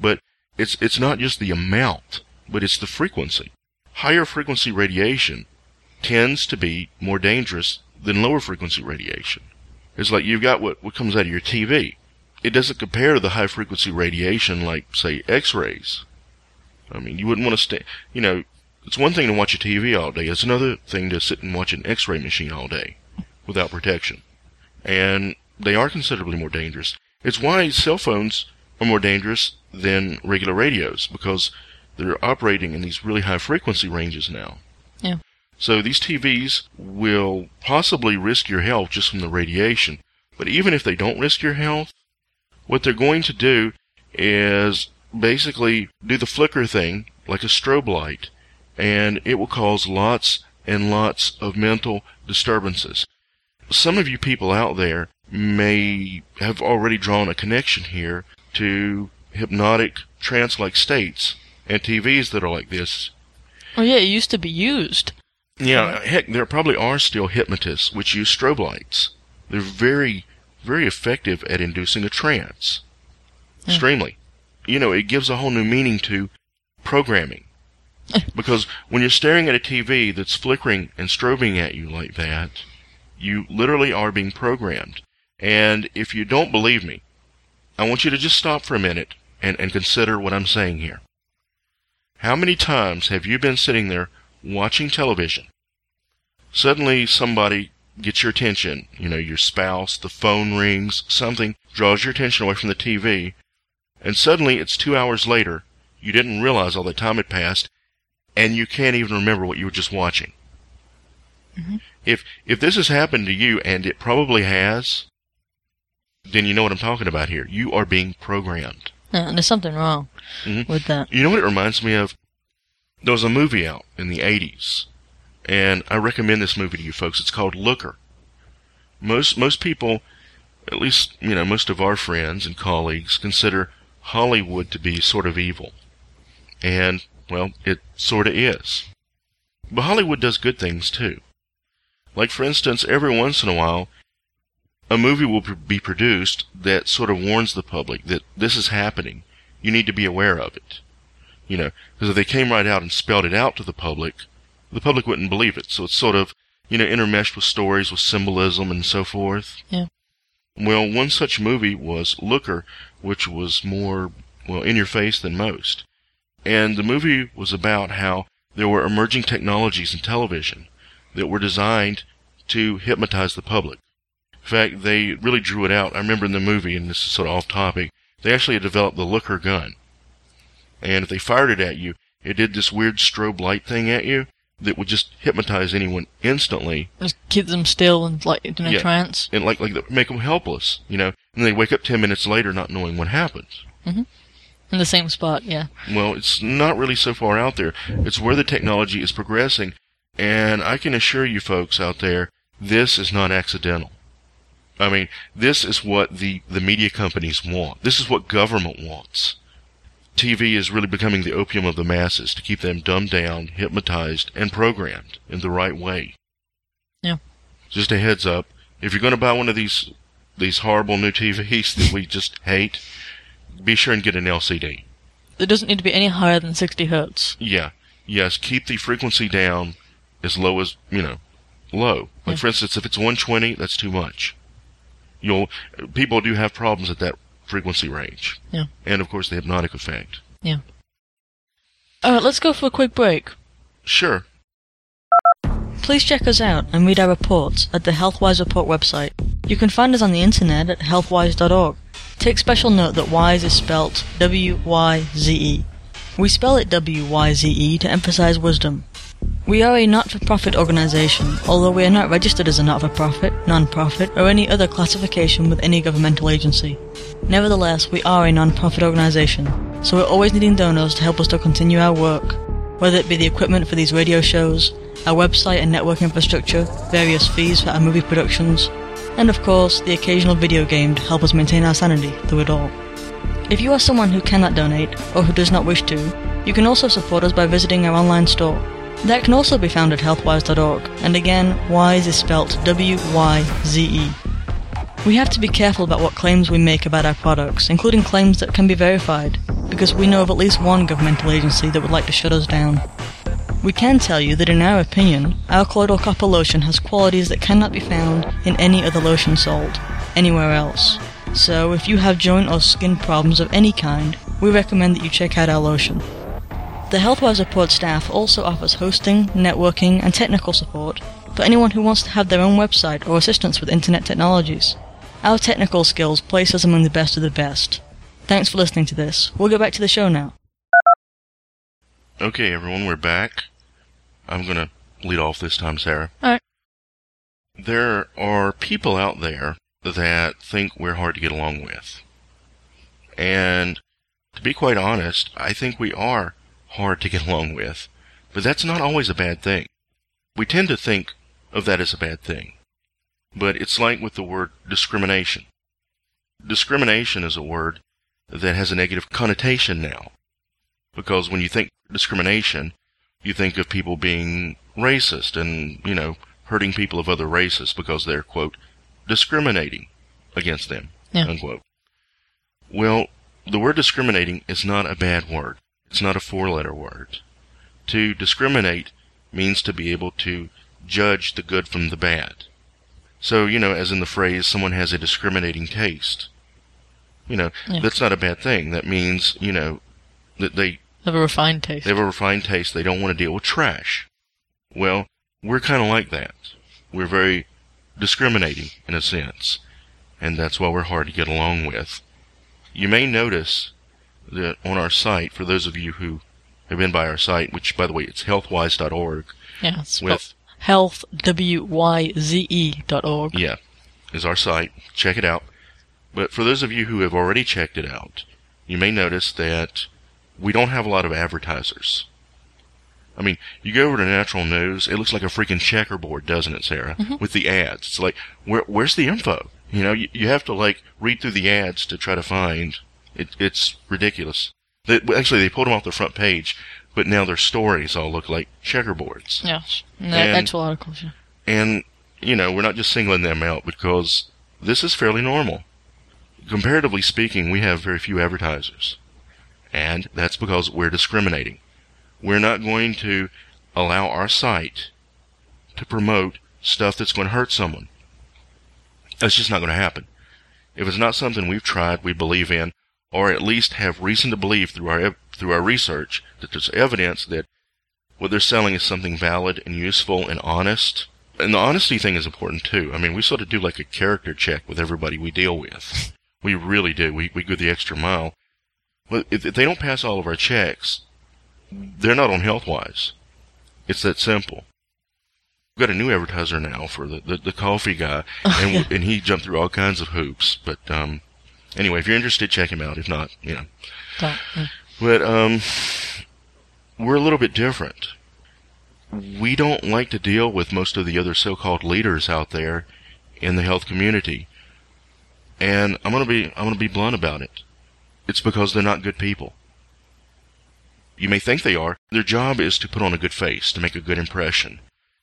But it's it's not just the amount, but it's the frequency. Higher frequency radiation tends to be more dangerous than lower frequency radiation. It's like you've got what, what comes out of your TV. It doesn't compare to the high frequency radiation like, say, X-rays. I mean, you wouldn't want to stay, you know, it's one thing to watch a TV all day. It's another thing to sit and watch an X-ray machine all day without protection. And they are considerably more dangerous. It's why cell phones are more dangerous than regular radios because they're operating in these really high frequency ranges now. Yeah. So these TVs will possibly risk your health just from the radiation. But even if they don't risk your health, what they're going to do is basically do the flicker thing like a strobe light, and it will cause lots and lots of mental disturbances. Some of you people out there may have already drawn a connection here to hypnotic trance-like states and TVs that are like this. oh yeah, it used to be used. Yeah, heck, there probably are still hypnotists which use strobe lights. They're very, very effective at inducing a trance. Yeah. Extremely. You know, it gives a whole new meaning to programming. *laughs* because when you're staring at a TV that's flickering and strobing at you like that, you literally are being programmed. And if you don't believe me, I want you to just stop for a minute and, and consider what I'm saying here. How many times have you been sitting there watching television? Suddenly somebody gets your attention, you know, your spouse, the phone rings, something draws your attention away from the TV, and suddenly it's two hours later, you didn't realize all the time had passed, and you can't even remember what you were just watching. Mm-hmm. If if this has happened to you, and it probably has, then you know what I'm talking about here. You are being programmed. Yeah, and there's something wrong Mhm. with that. You know what it reminds me of? There was a movie out in the 80s, and I recommend this movie to you folks. It's called Looker. Most most people, at least you know, most of our friends and colleagues consider Hollywood to be sort of evil, and well, it sort of is. But Hollywood does good things too. Like for instance, every once in a while, a movie will be produced that sort of warns the public that this is happening. You need to be aware of it. You know, because if they came right out and spelled it out to the public, the public wouldn't believe it. So it's sort of, you know, intermeshed with stories with symbolism and so forth. Yeah. Well, one such movie was Looker, which was more, well, in your face than most. And the movie was about how there were emerging technologies in television that were designed to hypnotize the public. In fact, they really drew it out. I remember in the movie, and this is sort of off topic, they actually had developed the Looker gun. And if they fired it at you, it did this weird strobe light thing at you that would just hypnotize anyone instantly Just keep them still and like in a Yeah. trance. and like like make them helpless, you know. And they wake up ten minutes later not knowing what happened. Mm-hmm. In the same spot, yeah. Well, it's not really so far out there. It's where the technology is progressing, and I can assure you folks out there, this is not accidental. I mean, this is what the, the media companies want. This is what government wants. TV is really becoming the opium of the masses to keep them dumbed down, hypnotized, and programmed in the right way. Yeah. Just a heads up, if you're going to buy one of these these horrible new TVs *laughs* that we just hate, be sure and get an LCD. It doesn't need to be any higher than 60 hertz. Yeah. Yes, keep the frequency down as low as, you know, low. Like for instance, if it's 120, that's too much. You'll people do have problems at that frequency range. Yeah. And of course the hypnotic effect. Yeah. Alright, let's go for a quick break. Sure. Please check us out and read our reports at the Healthwise Report website. You can find us on the internet at healthwyze.org. Take special note that WISE is spelt W-Y-Z-E. We spell it W-Y-Z-E to emphasize wisdom. We are a not-for-profit organization, although we are not registered as a not-for-profit, non-profit, or any other classification with any governmental agency. Nevertheless, we are a non-profit organization, so we're always needing donors to help us to continue our work, whether it be the equipment for these radio shows, our website and network infrastructure, various fees for our movie productions, and of course, the occasional video game to help us maintain our sanity through it all. If you are someone who cannot donate, or who does not wish to, you can also support us by visiting our online store. That can also be found at healthwyze.org, and again, WISE is spelt W-Y-Z-E. We have to be careful about what claims we make about our products, including claims that can be verified, because we know of at least one governmental agency that would like to shut us down. We can tell you that in our opinion, our colloidal copper lotion has qualities that cannot be found in any other lotion sold, anywhere else. So, if you have joint or skin problems of any kind, we recommend that you check out our lotion. The Health Wyze Report staff also offers hosting, networking, and technical support for anyone who wants to have their own website or assistance with internet technologies. Our technical skills place us among the best of the best. Thanks for listening to this. We'll go back to the show now. Okay, everyone, we're back. I'm going to lead off this time, Sarah. Alright. There are people out there that think we're hard to get along with. And to be quite honest, I think we are hard to get along with. But that's not always a bad thing. We tend to think of that as a bad thing. But it's like with the word discrimination. Discrimination is a word that has a negative connotation now. Because when you think discrimination, you think of people being racist and, you know, hurting people of other races because they're, quote, discriminating against them, Yeah. unquote. Well, the word discriminating is not a bad word. It's not a four letter word. To discriminate means to be able to judge the good from the bad. So, you know, as in the phrase, someone has a discriminating taste. You know, Yeah. that's not a bad thing. That means, you know, that they Have a refined taste. they have a refined taste. They don't want to deal with trash. Well, we're kind of like that. We're very discriminating in a sense. And that's why we're hard to get along with. You may notice that on our site, for those of you who have been by our site, which by the way, it's healthwyze.org, yeah, it's with, spelled health, W-Y-Z-E dot org. yeah, is our site. Check it out. But for those of you who have already checked it out, you may notice that we don't have a lot of advertisers. I mean, you go over to Natural News, it looks like a freaking checkerboard, doesn't it, Sarah? Mm-hmm. With the ads. It's like, where, where's the info? You know, you, you have to like read through the ads to try to find. It, it's ridiculous. They, actually, they pulled them off the front page, but now their stories all look like checkerboards. Yes. And And- actual articles, yeah. And, you know, we're not just singling them out because this is fairly normal. Comparatively speaking, we have very few advertisers. And that's because we're discriminating. We're not going to allow our site to promote stuff that's going to hurt someone. That's just not going to happen. If it's not something we've tried, we believe in, or at least have reason to believe through our through our research that there's evidence that what they're selling is something valid and useful and honest. And the honesty thing is important too. I mean, we sort of do like a character check with everybody we deal with. *laughs* We really do. We we go the extra mile. Well, if, if they don't pass all of our checks, they're not on Health Wyze. It's that simple. We've got a new advertiser now for the, the, the coffee guy, *laughs* and yeah. and he jumped through all kinds of hoops. But um, anyway, if you're interested, check him out. If not, you know. Don't. But um, we're a little bit different. We don't like to deal with most of the other so-called leaders out there in the health community. And I'm gonna be I'm gonna be blunt about it. It's because they're not good people. You may think they are. Their job is to put on a good face, to make a good impression,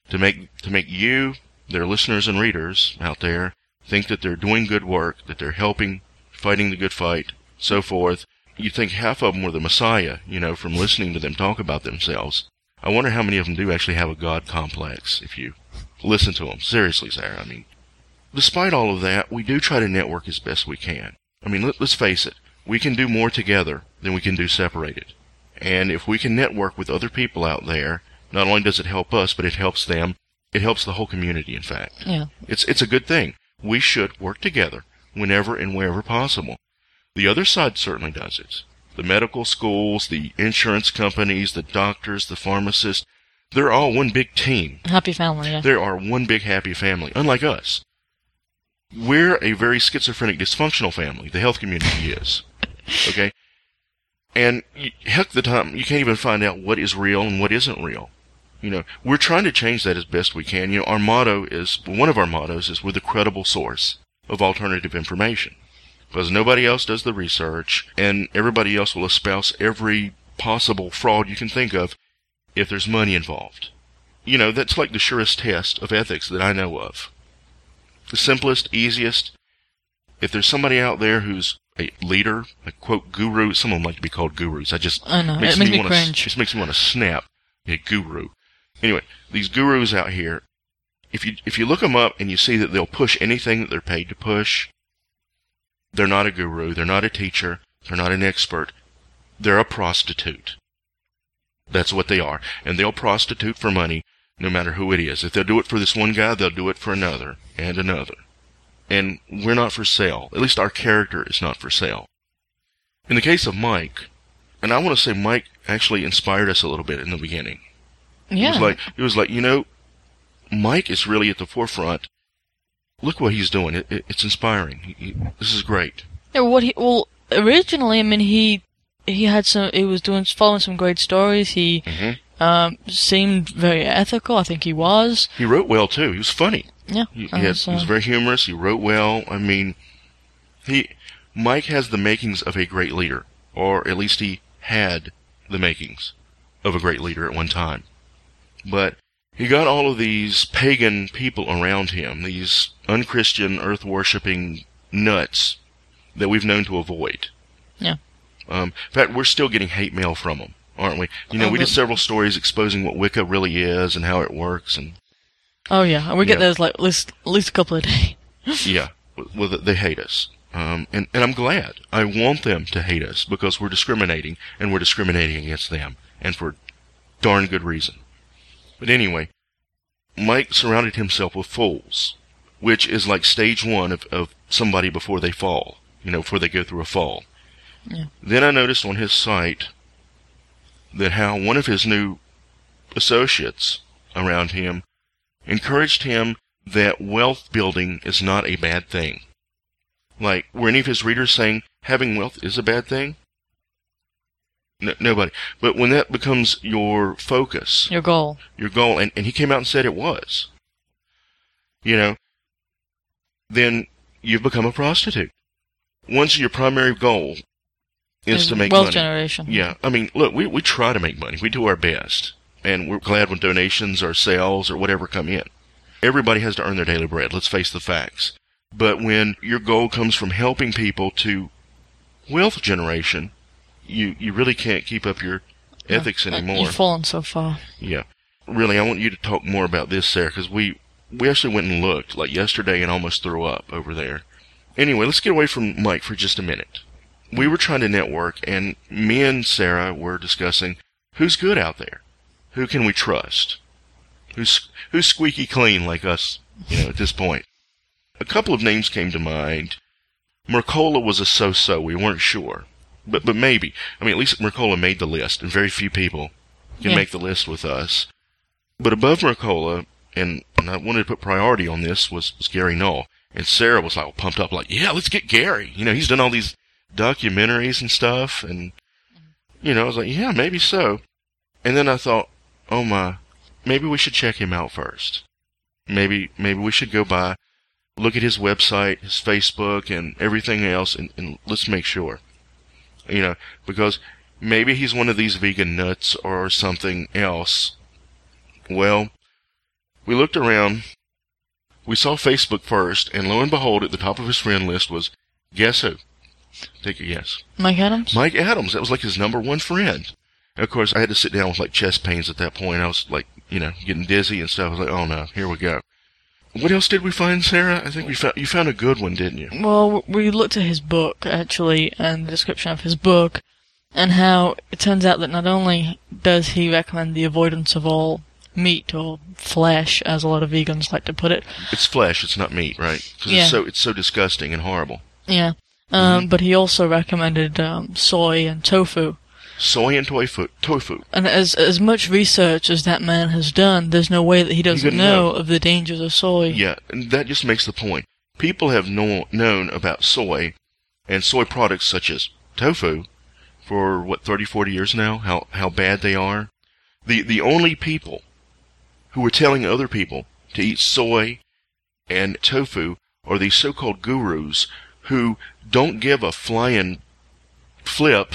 to make to make you, their listeners and readers out there, think that they're doing good work, that they're helping, fighting the good fight, so forth. You think half of them were the Messiah, you know, from listening to them talk about themselves. I wonder how many of them do actually have a God complex if you listen to them. Seriously, Sarah. I mean, despite all of that, we do try to network as best we can. I mean, let, let's face it. We can do more together than we can do separated. And if we can network with other people out there Not only does it help us, but it helps them. It helps the whole community, in fact. Yeah. It's, it's a good thing. We should work together whenever and wherever possible. The other side certainly does it. The medical schools, the insurance companies, the doctors, the pharmacists, they're all one big team. Happy family, yeah. They are one big happy family, unlike us. We're a very schizophrenic, dysfunctional family. The health community is. *laughs* Okay? And heck, the time you can't even find out what is real and what isn't real. You know, we're trying to change that as best we can. You know, our motto is one of our mottos is we're the credible source of alternative information because nobody else does the research and everybody else will espouse every possible fraud you can think of if there's money involved. You know, that's like the surest test of ethics that I know of. The simplest, easiest. If there's somebody out there who's a leader, a quote guru, some of them like to be called gurus. I just I know. it makes me wanna, cringe. Just makes me want to snap. A guru. Anyway, these gurus out here, if you if you look them up and you see that they'll push anything that they're paid to push, they're not a guru. They're not a teacher. They're not an expert. They're a prostitute. That's what they are. And they'll prostitute for money no matter who it is. If they'll do it for this one guy, they'll do it for another and another. And we're not for sale. At least our character is not for sale. In the case of Mike, and I want to say Mike actually inspired us a little bit in the beginning. yeah. It was like it was like you know, Mike is really at the forefront. Look what he's doing. It, it, it's inspiring. He, he, this is great. Yeah, what he well originally, I mean, he he had some. He was doing following some great stories. He hmm um seemed very ethical. I think he was. He wrote well too. He was funny. Yeah, He, had, so- he was very humorous. He wrote well. I mean, he Mike has the makings of a great leader, or at least he had the makings of a great leader at one time. But he got all of these pagan people around him, these unchristian, earth worshipping nuts that we've known to avoid. Yeah. Um, in fact, we're still getting hate mail from them, aren't we? You know, Oh, we did several stories exposing what Wicca really is and how it works, and Oh yeah, we get those like at least at least a couple of days. *laughs* yeah, well, they hate us. Um, and, and I'm glad. I want them to hate us because we're discriminating, and we're discriminating against them, and for darn good reason. But anyway, Mike surrounded himself with fools, which is like stage one of, of somebody before they fall, you know, before they go through a fall. Yeah. Then I noticed on his site that how one of his new associates around him encouraged him that wealth building is not a bad thing. Like, were any of his readers saying having wealth is a bad thing? No, nobody. But when that becomes your focus, Your goal. your goal, and, and he came out and said it was, you know, then you've become a prostitute. Once your primary goal is to make wealth money. generation. Yeah, I mean, look, we, we try to make money. We do our best. And we're glad when donations or sales or whatever come in. Everybody has to earn their daily bread. Let's face the facts. But when your goal comes from helping people to wealth generation, you, you really can't keep up your ethics Uh, anymore. You've fallen so far. Yeah. Really, I want you to talk more about this, Sarah, because we, we actually went and looked, like yesterday, and almost threw up over there. Anyway, let's get away from Mike for just a minute. We were trying to network, and me and Sarah were discussing who's good out there. Who can we trust? Who's, who's squeaky clean like us, you know, at this point? A couple of names came to mind. Mercola was a so-so. We weren't sure. But, but maybe. I mean, at least Mercola made the list, and very few people can Yeah. make the list with us. But above Mercola, and, and I wanted to put priority on this, was, was Gary Null. And Sarah was like pumped up, like, yeah, let's get Gary. You know, he's done all these documentaries and stuff. And, you know, I was like, yeah, maybe so. And then I thought, oh my, maybe we should check him out first. Maybe, maybe we should go by, look at his website, his Facebook, and everything else, and, and let's make sure. You know, because maybe he's one of these vegan nuts or something else. Well, we looked around. We saw Facebook first, and lo and behold, at the top of his friend list was, guess who? Take a guess. Mike Adams. Mike Adams. That was like his number one friend. And of course, I had to sit down with like chest pains at that point. I was like, you know, getting dizzy and stuff. I was like, oh no, here we go. What else did we find, Sarah? I think we found you found a good one, didn't you? Well, we looked at his book actually, and the description of his book, and how it turns out that not only does he recommend the avoidance of all meat or flesh, as a lot of vegans like to put it. It's flesh. It's not meat, right? 'Cause Yeah. it's so it's so disgusting and horrible. Yeah. Um, But he also recommended um, soy and tofu. Soy and tofu. Tofu. And as as much research as that man has done, there's no way that he doesn't couldn't know know. of the dangers of soy. Yeah, and that just makes the point. People have know, known about soy and soy products such as tofu for what 30, 40 years now. How how bad they are. The the only people who are telling other people to eat soy and tofu are these so-called gurus who don't give a flying flip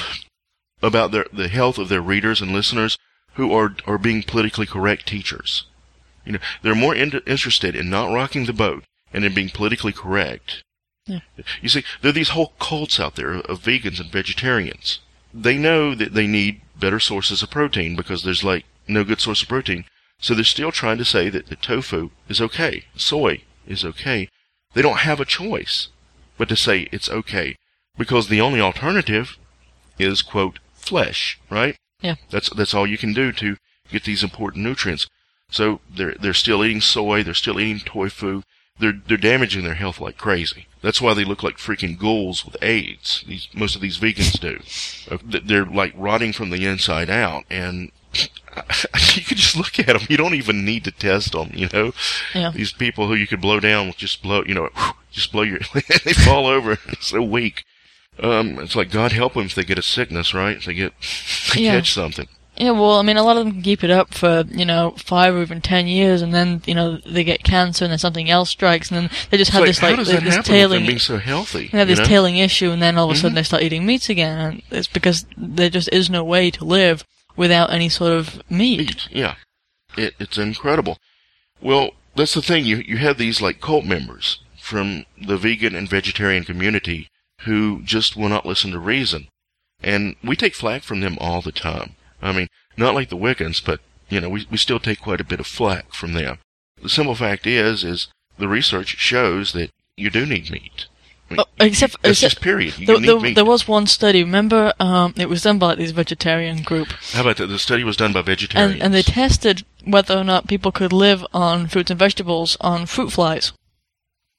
about their the health of their readers and listeners who are are being politically correct teachers. You know, they're more in- interested in not rocking the boat and in being politically correct. Yeah. You see, there are these whole cults out there of vegans and vegetarians. They know that they need better sources of protein because there's like no good source of protein. So they're still trying to say that the tofu is okay, soy is okay. They don't have a choice but to say it's okay because the only alternative is quote flesh, right? Yeah. That's that's all you can do to get these important nutrients. So they're they're still eating soy, they're still eating tofu. They're they're damaging their health like crazy. That's why they look like freaking ghouls with AIDS. These most of these vegans do. *laughs* They're like rotting from the inside out, and *laughs* you can just look at them. You don't even need to test them. You know, Yeah. these people who you could blow down with just blow. You know, *laughs* just blow your. they fall over. They're so weak. Um, it's like God help them if they get a sickness, right? If they get *laughs* they Yeah. catch something. Yeah, well, I mean, a lot of them can keep it up for, you know, five or even ten years, and then, you know, they get cancer, and then something else strikes, and then they just It's have like, this, how like, does this that happen tailing, being so healthy? they have this know? tailing issue, and then all of a sudden Mhm. they start eating meats again, and it's because there just is no way to live without any sort of meat. Meat, yeah. It, it's incredible. Well, that's the thing. You you have these like cult members from the vegan and vegetarian community who just will not listen to reason, and we take flack from them all the time. I mean, not like the Wiccans, but you know, we we still take quite a bit of flack from them. The simple fact is, is the research shows that you do need meat. I mean, Oh, except- that's except- just period. You There, need there, meat. there was one study, remember, um, it was done by like, this vegetarian group, How about that? The study was done by vegetarians. and, and they tested whether or not people could live on fruits and vegetables on fruit flies,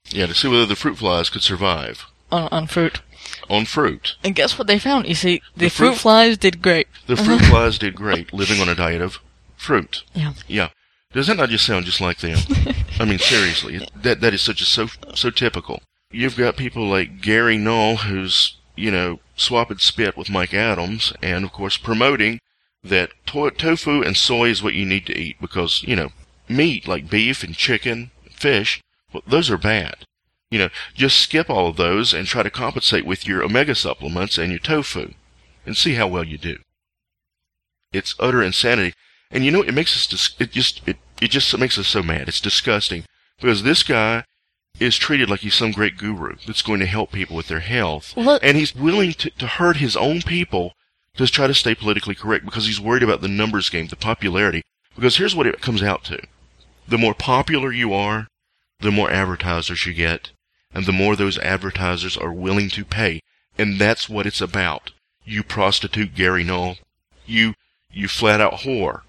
yeah, to see whether the fruit flies could survive on, on fruit. on fruit. And guess what they found? You see, the, The fruit, fruit- flies did great. The fruit uh-huh. flies did great living on a diet of fruit. Yeah. Yeah. Does that not just sound just like them? *laughs* I mean, seriously, that that is such a so so typical. You've got people like Gary Null, who's you know swapping spit with Mike Adams, and of course promoting that to- tofu and soy is what you need to eat because you know meat like beef and chicken, fish, well, those are bad. You know, just skip all of those and try to compensate with your omega supplements and your tofu, and see how well you do. It's utter insanity. And you know, it makes us, dis- it just, it, it just makes us so mad. It's disgusting. Because this guy is treated like he's some great guru that's going to help people with their health. Well, and he's willing to, to hurt his own people to try to stay politically correct because he's worried about the numbers game, the popularity. Because here's what it comes out to. The more popular you are, the more advertisers you get, and the more those advertisers are willing to pay. And that's what it's about. You prostitute Gary Null. You, you flat out whore.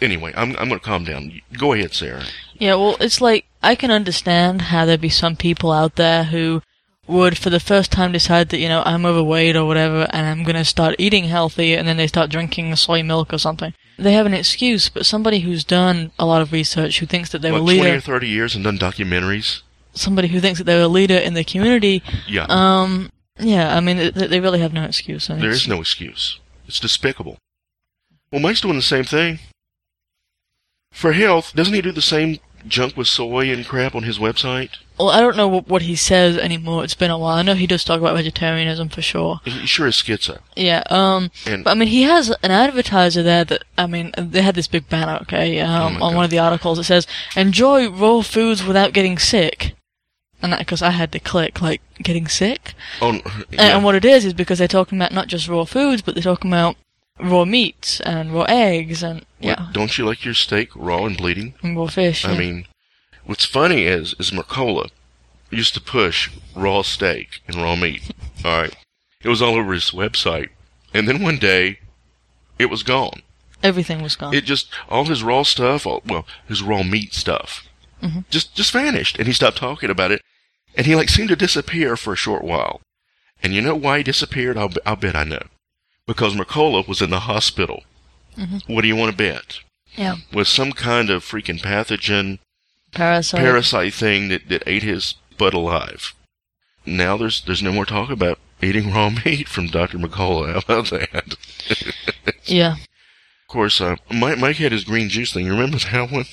Anyway, I'm, I'm gonna calm down. Go ahead, Sarah. Yeah, well, it's like, I can understand how there'd be some people out there who would, for the first time, decide that, you know, I'm overweight or whatever, and I'm gonna start eating healthy, and then they start drinking soy milk or something. They have an excuse, but somebody who's done a lot of research, who thinks that they're What, a 20 or 30 years and done documentaries? Somebody who thinks that they're a leader in the community, Yeah. um, yeah, I mean, th- they really have no excuse. and There it's- is no excuse. It's despicable. Well, Mike's doing the same thing. For health, doesn't he do the same junk with soy and crap on his website? Well, I don't know what, what he says anymore. It's been a while. I know he does talk about vegetarianism for sure. He sure is schizo. Yeah, um, And but I mean, he has an advertiser there that, I mean, they had this big banner, okay, um, Oh on God. one of the articles. It says, enjoy raw foods without getting sick. And that, because I had to click, like, getting sick. And, yeah. and what it is, is because they're talking about not just raw foods, but they're talking about raw meats and raw eggs and, yeah, don't you like your steak raw and bleeding? and raw fish. I yeah. mean, what's funny is is Mercola used to push raw steak and raw meat. *laughs* All right, it was all over his website. And then one day, it was gone. Everything was gone. It just all his raw stuff, all, well, his raw meat stuff, Mhm. just just vanished, and he stopped talking about it, and he like seemed to disappear for a short while. And you know why he disappeared? I'll, I'll bet I know. Because Mercola was in the hospital. What do you want to bet? yeah. With some kind of freaking pathogen Parasite. parasite thing that, that ate his butt alive. Now there's there's no more talk about eating raw *laughs* meat from Dr. Mercola. How about that? *laughs* yeah. Of course, uh, Mike, Mike had his green juice thing. You remember that one?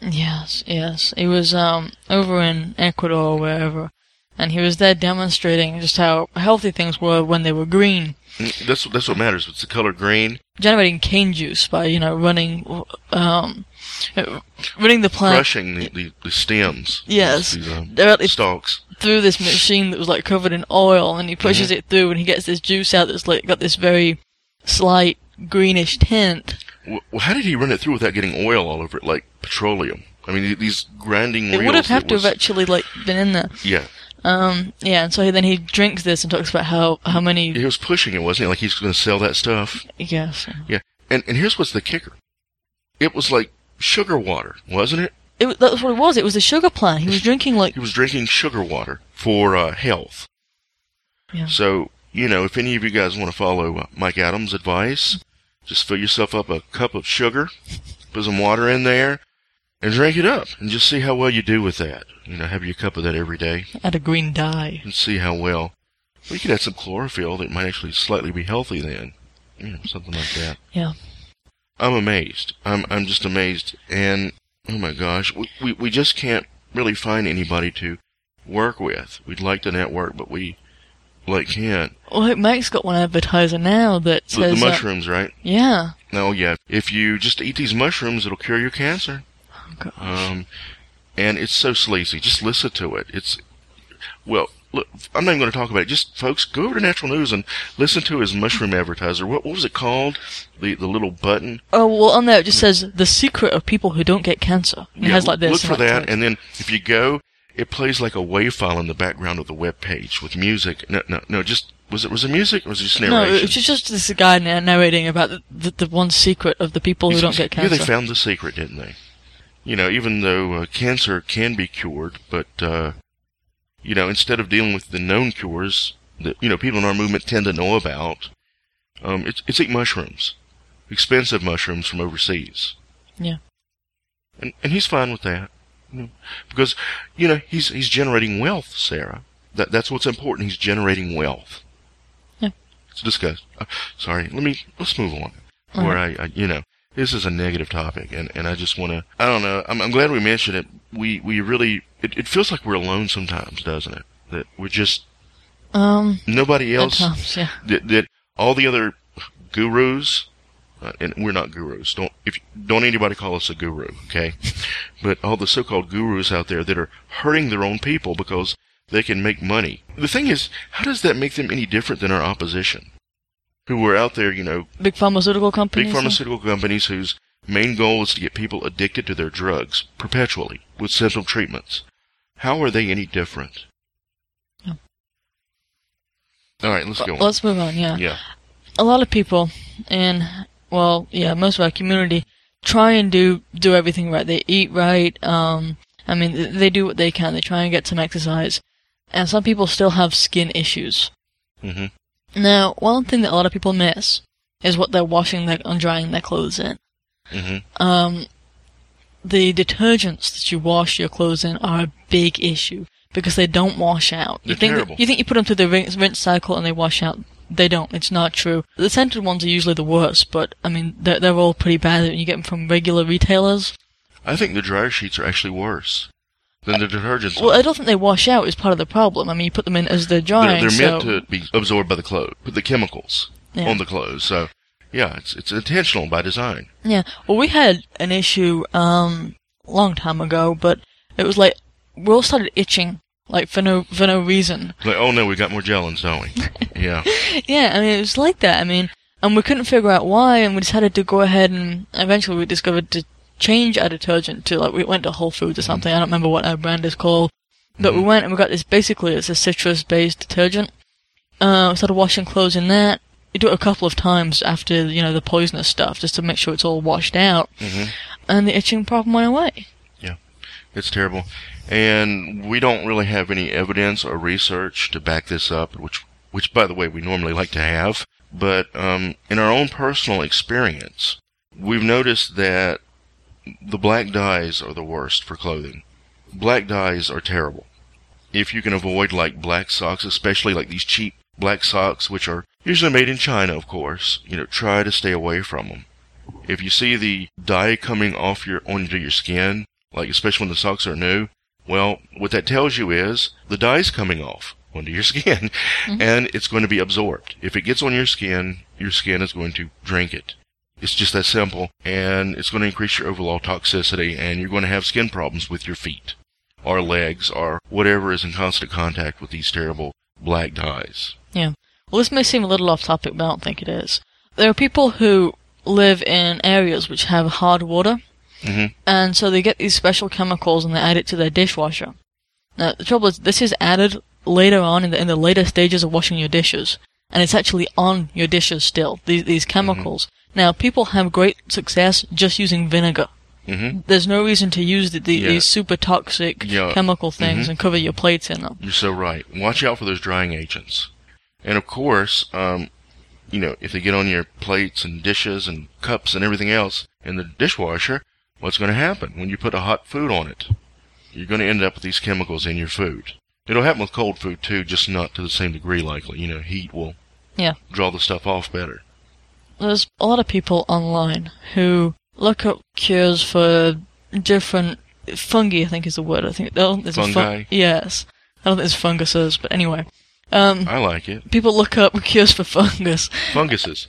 Yes, yes. He was um over in Ecuador or wherever, and he was there demonstrating just how healthy things were when they were green, Mm, That's that's what matters. It's the color green, generating cane juice by you know running um running the plant crushing the, the, the stems. Yes. These, um, stalks. through this machine that was like covered in oil, and he pushes it through, and he gets this juice out that's like got this very slight greenish tint. Well, how did he run it through without getting oil all over it, like petroleum? I mean, these grinding It would have had to have actually like been in there. Yeah, Um, yeah, and so then he drinks this and talks about how how many he was pushing it, wasn't he? Like he's going to sell that stuff. yes. Yeah, and and here's what's the kicker. It was like sugar water, wasn't it? It, that's what it was. It was a sugar plant. He was drinking like He was drinking sugar water for uh, health. Yeah. So you know, if any of you guys want to follow uh, Mike Adams' advice, just fill yourself up a cup of sugar, put some water in there, and drink it up, and just see how well you do with that. You know, have your cup of that every day, had a green dye. and see how well. Well, you could add some chlorophyll that might actually slightly be healthy then. You know, something like that. Yeah. I'm amazed. I'm I'm just amazed, and oh my gosh, we we, we just can't really find anybody to work with. We'd like to network, but we like can't. Well, Mike's got one advertiser now that The, says the uh, mushrooms, right? yeah. No, yeah. If you just eat these mushrooms, it'll cure your cancer. Oh, gosh. Um, and it's so sleazy. Just listen to it. It's well. Look, I'm not even going to talk about it. Just folks, go over to Natural News and listen to his mushroom advertiser. What, what was it called? The the little button. Oh well, on there it just says the secret of people who don't get cancer. It Yeah, has like this. Look for like that, and then if you go, it plays like a WAV file in the background of the web page with music. No, no, no. Just was it was it music or was it just narration? no, narration? it's just this guy narrating about the, the, the one secret of the people who He's- don't get Yeah, cancer. they found the secret, didn't they? You know, even though uh, cancer can be cured, but uh, you know, instead of dealing with the known cures that you know people in our movement tend to know about, um, it's it's eat mushrooms, expensive mushrooms from overseas. Yeah. and and he's fine with that, you know, because you know he's he's generating wealth, Sarah. That that's what's important. He's generating wealth. Yeah. Let's discuss. Uh, sorry, let me let's move on. All Where I, I you know this is a negative topic, and, and I just want to. I don't know. I'm, I'm glad we mentioned it. We we really. It, it feels like we're alone sometimes, doesn't it? That we're just um, nobody else. times, yeah. That, that all the other gurus, uh, and we're not gurus. Don't if don't anybody call us a guru, okay? but all the so-called gurus out there that are hurting their own people because they can make money. The thing is, how does that make them any different than our opposition, who are out there, you know, Big pharmaceutical companies. big pharmaceutical companies whose main goal is to get people addicted to their drugs perpetually with symptom treatments. How are they any different? All right, let's go. on. Let's move on. Yeah. Yeah. a lot of people in well yeah most of our community try and do do everything right they eat right um i mean they do what they can they try and get some exercise and some people still have skin issues hmm now one thing that a lot of people miss is what they're washing their and drying their clothes in hmm um the detergents that you wash your clothes in are a big issue because they don't wash out. You They're think terrible. you think you put them through the rinse, rinse cycle and they wash out. They don't. It's not true. The scented ones are usually the worst, but I mean they're they're all pretty bad when you get them from regular retailers. I think the dryer sheets are actually worse than the detergents. Well. I don't think they wash out is part of the problem. I mean you put them in as they're they're, drying. they're so, meant to be absorbed by the clothes, the chemicals Yeah. on the clothes. So, yeah, it's it's intentional by design. Yeah. Well, we had an issue um long time ago, but it was like we all started itching like for no for no reason. Like, oh no, we got more gellins, *laughs* don't we? yeah. Yeah, I mean, it was like that. I mean, and we couldn't figure out why, and we decided to go ahead and eventually we discovered to change our detergent to like we went to Whole Foods or mm. something. I don't remember what our brand is called, but we mm. went and we got this. Basically, it's a citrus-based detergent. Uh, we started washing clothes in that, you do it a couple of times after you know the poisonous stuff, just to make sure it's all washed out, mm-hmm. and the itching problem went away. Yeah, it's terrible. And we don't really have any evidence or research to back this up, which, which by the way, we normally like to have. But um, in our own personal experience, we've noticed that the black dyes are the worst for clothing. Black dyes are terrible. If you can avoid like black socks, especially like these cheap black socks, which are usually made in China, of course, you know, try to stay away from them. If you see the dye coming off your onto your skin, like especially when the socks are new, well, what that tells you is the dye's coming off onto your *laughs* skin, mm-hmm. and it's going to be absorbed. If it gets on your skin, your skin is going to drink it. It's just that simple, and it's going to increase your overall toxicity, and you're going to have skin problems with your feet, or legs, or whatever is in constant contact with these terrible black dyes. Yeah. Well, this may seem a little off topic, but I don't think it is. There are people who live in areas which have hard water, Mhm. and so they get these special chemicals and they add it to their dishwasher. Now, the trouble is, this is added later on in the, in the later stages of washing your dishes, and it's actually on your dishes still, these, these chemicals. Now, people have great success just using vinegar. hmm There's no reason to use the, the, Yeah. these super toxic Yeah. chemical things and cover your plates in them. You're so right. Watch out for those drying agents. And of course, um, you know, if they get on your plates and dishes and cups and everything else in the dishwasher, what's going to happen when you put a hot food on it? You're going to end up with these chemicals in your food. It'll happen with cold food too, just not to the same degree likely. You know, heat will Yeah. draw the stuff off better. there's a lot of people online who look up cures for different fungi. I think is the word. I think oh, there's a Fungi? fun- yes, I don't think it's funguses, but anyway, um, I like it. people look up *laughs* cures for fungus, Funguses.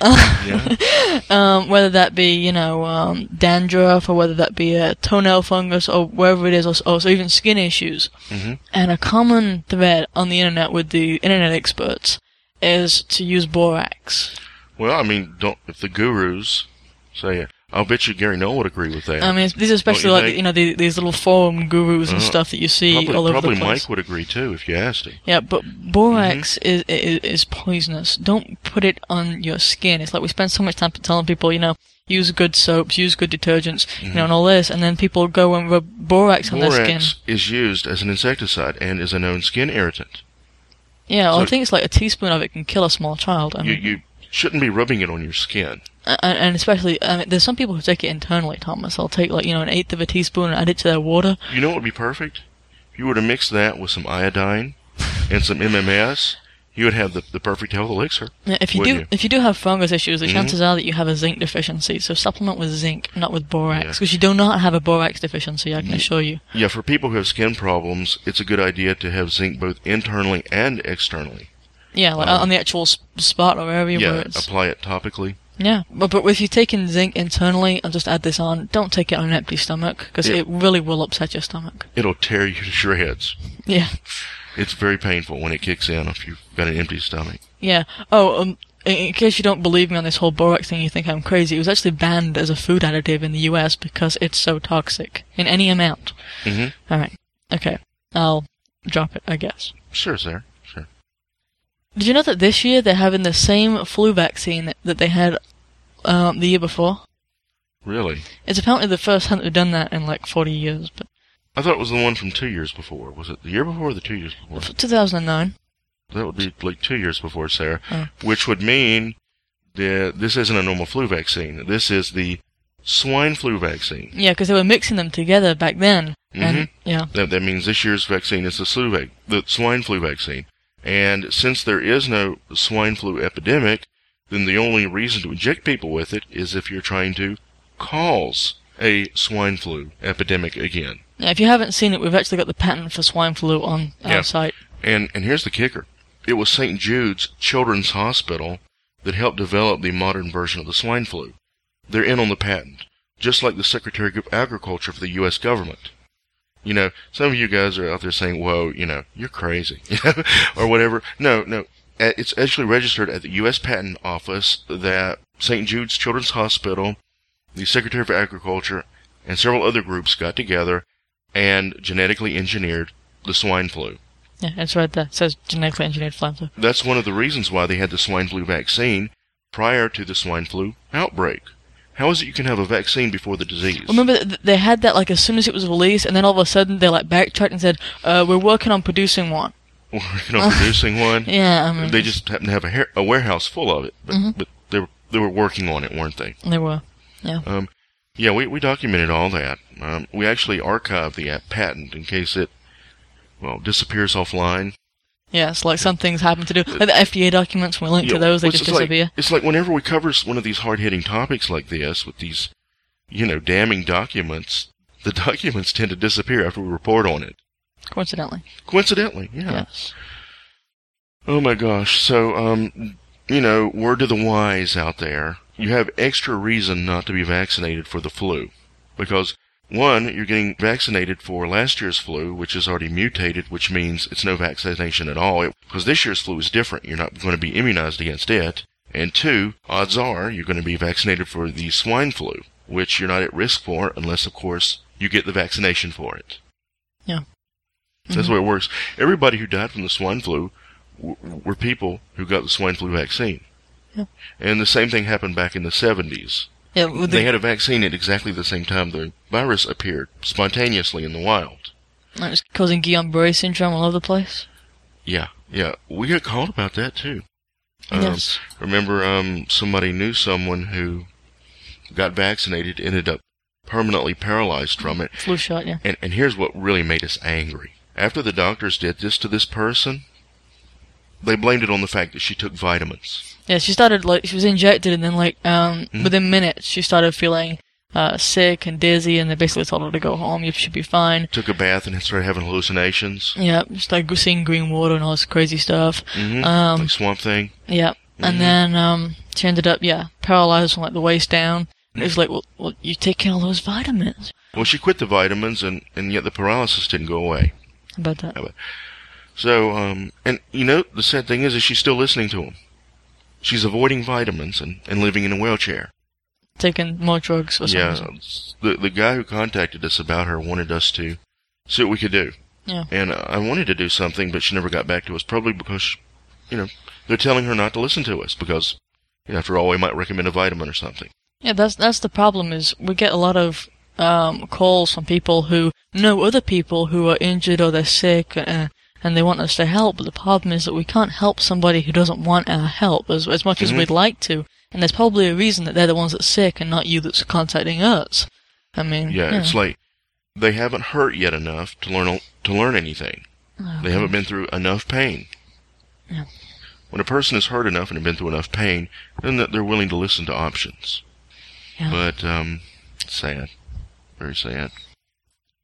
yeah. *laughs* um, whether that be you know um, dandruff or whether that be a toenail fungus or wherever it is, or, or so even skin issues. Mhm. And a common thread on the internet with the internet experts is to use borax. Well, I mean, don't if the gurus say it, I'll bet you Gary Null would agree with that. I mean, these are especially you like think? you know the, these little forum gurus and Uh, stuff that you see probably all over probably the place. Mike would agree too if you asked him. Yeah, but borax Mm-hmm. is, is is poisonous. Don't put it on your skin. It's like we spend so much time telling people, you know, use good soaps, use good detergents, you know, and all this, and then people go and rub borax on their skin. Mm-hmm. Borax is used as an insecticide and is a known skin irritant. Yeah, well, I think it's like a teaspoon of it can kill a small child. I You mean, you shouldn't be rubbing it on your skin. and, and especially, I mean, there's some people who take it internally, Thomas. They'll take like you know an eighth of a teaspoon and add it to their water. You know what would be perfect? If you were to mix that with some iodine and some MMS, you would have the, the perfect health elixir. Yeah, If you do, you? if you do have fungus issues, the Mhm. chances are that you have a zinc deficiency. So supplement with zinc, not with borax, Yeah. because you do not have a borax deficiency. I can assure you. Yeah, for people who have skin problems, it's a good idea to have zinc both internally and externally. Yeah, like Um, on the actual spot or area where Yeah, it's. apply it topically. Yeah, but but if you're taking zinc internally, and just add this on, don't take it on an empty stomach because Yeah. it really will upset your stomach. It'll tear you to shreds. Yeah, It's very painful when it kicks in if you've got an empty stomach. yeah. Oh, um, in, case you don't believe me on this whole borax thing, you think I'm crazy. It was actually banned as a food additive in the U.S. because it's so toxic in any amount. hmm All right, okay, I'll drop it, I guess. Sure, sir. Did you know that this year they're having the same flu vaccine that, they had um, the year before? Really? It's apparently the first time they've done that in like 40 years, but I thought it was the one from two years before. Was it the year before or the two years before? 2009. That would be like two years before, Sarah. Oh. Which would mean that this isn't a normal flu vaccine. This is the swine flu vaccine. Yeah, because they were mixing them together back then. And Mhm. yeah, That, that means this year's vaccine is the, flu vac- the swine flu vaccine. And since there is no swine flu epidemic, then the only reason to inject people with it is if you're trying to cause a swine flu epidemic again. yeah. If you haven't seen it, we've actually got the patent for swine flu on Yeah. our site. And and here's the kicker. It was St. Jude's Children's Hospital that helped develop the modern version of the swine flu. They're in on the patent, just like the Secretary of Agriculture for the US government. You know, some of you guys are out there saying, "Whoa, you know, you're crazy," *laughs* or whatever. No, no. Uh, It's actually registered at the U.S. Patent Office that St. Jude's Children's Hospital, the Secretary of Agriculture, and several other groups got together and genetically engineered the swine flu. Yeah, it's right. It says genetically engineered swine flu. That's one of the reasons why they had the swine flu vaccine prior to the swine flu outbreak. How is it you can have a vaccine before the disease? Remember, they had that like as soon as it was released, and then all of a sudden they like backtracked and said, uh, "We're working on producing one." *laughs* Working on producing one. *laughs* Yeah, I mean, They just happened to have a, hair, a warehouse full of it, but, but they were they were working on it, weren't they? they were. Um, yeah, we, we documented all that. Um, we actually archived the app patent in case it, well, disappears offline. Yes, like some things happen to do. Like the FDA documents, when we link You to know, those, they just like- disappear. it's like whenever we cover one of these hard-hitting topics like this with these, you know, damning documents, the *laughs* documents tend to disappear after we report on it. Coincidentally. Coincidentally, yeah. Yes. Oh my gosh. So, um, you know, word to the wise out there, you have extra reason not to be vaccinated for the flu. Because, one, you're getting vaccinated for last year's flu, which is already mutated, which means it's no vaccination at all. Because this year's flu is different. You're not going to be immunized against it. And two, odds are you're going to be vaccinated for the swine flu, which you're not at risk for unless, of course, you get the vaccination for it. Yeah. That's mm-hmm. the way it works. Everybody who died from the swine flu w- were people who got the swine flu vaccine. Yeah. And the same thing happened back in the 70s. Yeah, with They the, had a vaccine at exactly the same time the virus appeared spontaneously in the wild. That was causing Guillain-Barré syndrome all over the place. Yeah, yeah. We got called about that too. Um, yes. Remember, um, somebody knew someone who got vaccinated, ended up permanently paralyzed from it. Flu shot, yeah. And, and here's what really made us angry. After the doctors did this to this person, they blamed it on the fact that she took vitamins. Yeah, she started like she was injected, and then like um Mhm. within minutes she started feeling uh sick and dizzy, and they basically told her to go home. You should be fine. Took a bath and started having hallucinations. Yeah, just like seeing green water and all this crazy stuff. hmm Um, like Swamp Thing. Yeah, Mhm. and then um she ended up yeah paralyzed from like the waist down. And it was like, well, well, you taking all those vitamins. Well, she quit the vitamins, and, and yet the paralysis didn't go away. How about that? So, um, and you know, the sad thing is, is she's still listening to him. She's avoiding vitamins and, and living in a wheelchair. Taking more drugs or Yeah, something. the the guy who contacted us about her wanted us to see what we could do. Yeah. And I wanted to do something, but she never got back to us. Probably because, you know, they're telling her not to listen to us because, you know, after all, we might recommend a vitamin or something. Yeah, that's that's the problem. Is we get a lot of um, calls from people who know other people who are injured or they're sick, uh, and they want us to help. But the problem is that we can't help somebody who doesn't want our help as as much as Mhm. we'd like to. And there's probably a reason that they're the ones that's sick and not you that's contacting us. I mean, Yeah, it's like they haven't hurt yet enough to learn to learn anything. Oh, They haven't been through enough pain. Yeah. When a person is hurt enough and have been through enough pain, then that they're willing to listen to options. Yeah. But um, sad, very sad.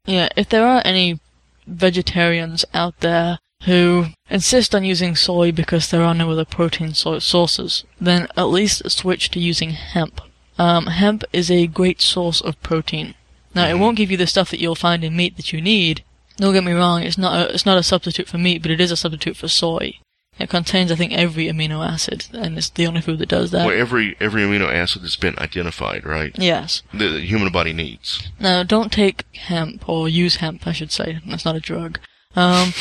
Yeah, if there are any vegetarians out there who insist on using soy because there are no other protein so- sources, then at least switch to using hemp. Um, hemp is a great source of protein. Now, it Mhm. won't give you the stuff that you'll find in meat that you need. Don't get me wrong; it's not a, it's not a substitute for meat, but it is a substitute for soy. It contains, I think, every amino acid, and it's the only food that does that. well, every every amino acid that's been identified, right? yes. The, the human body needs. Now, don't take hemp, or use hemp, I should say. That's not a drug. Um,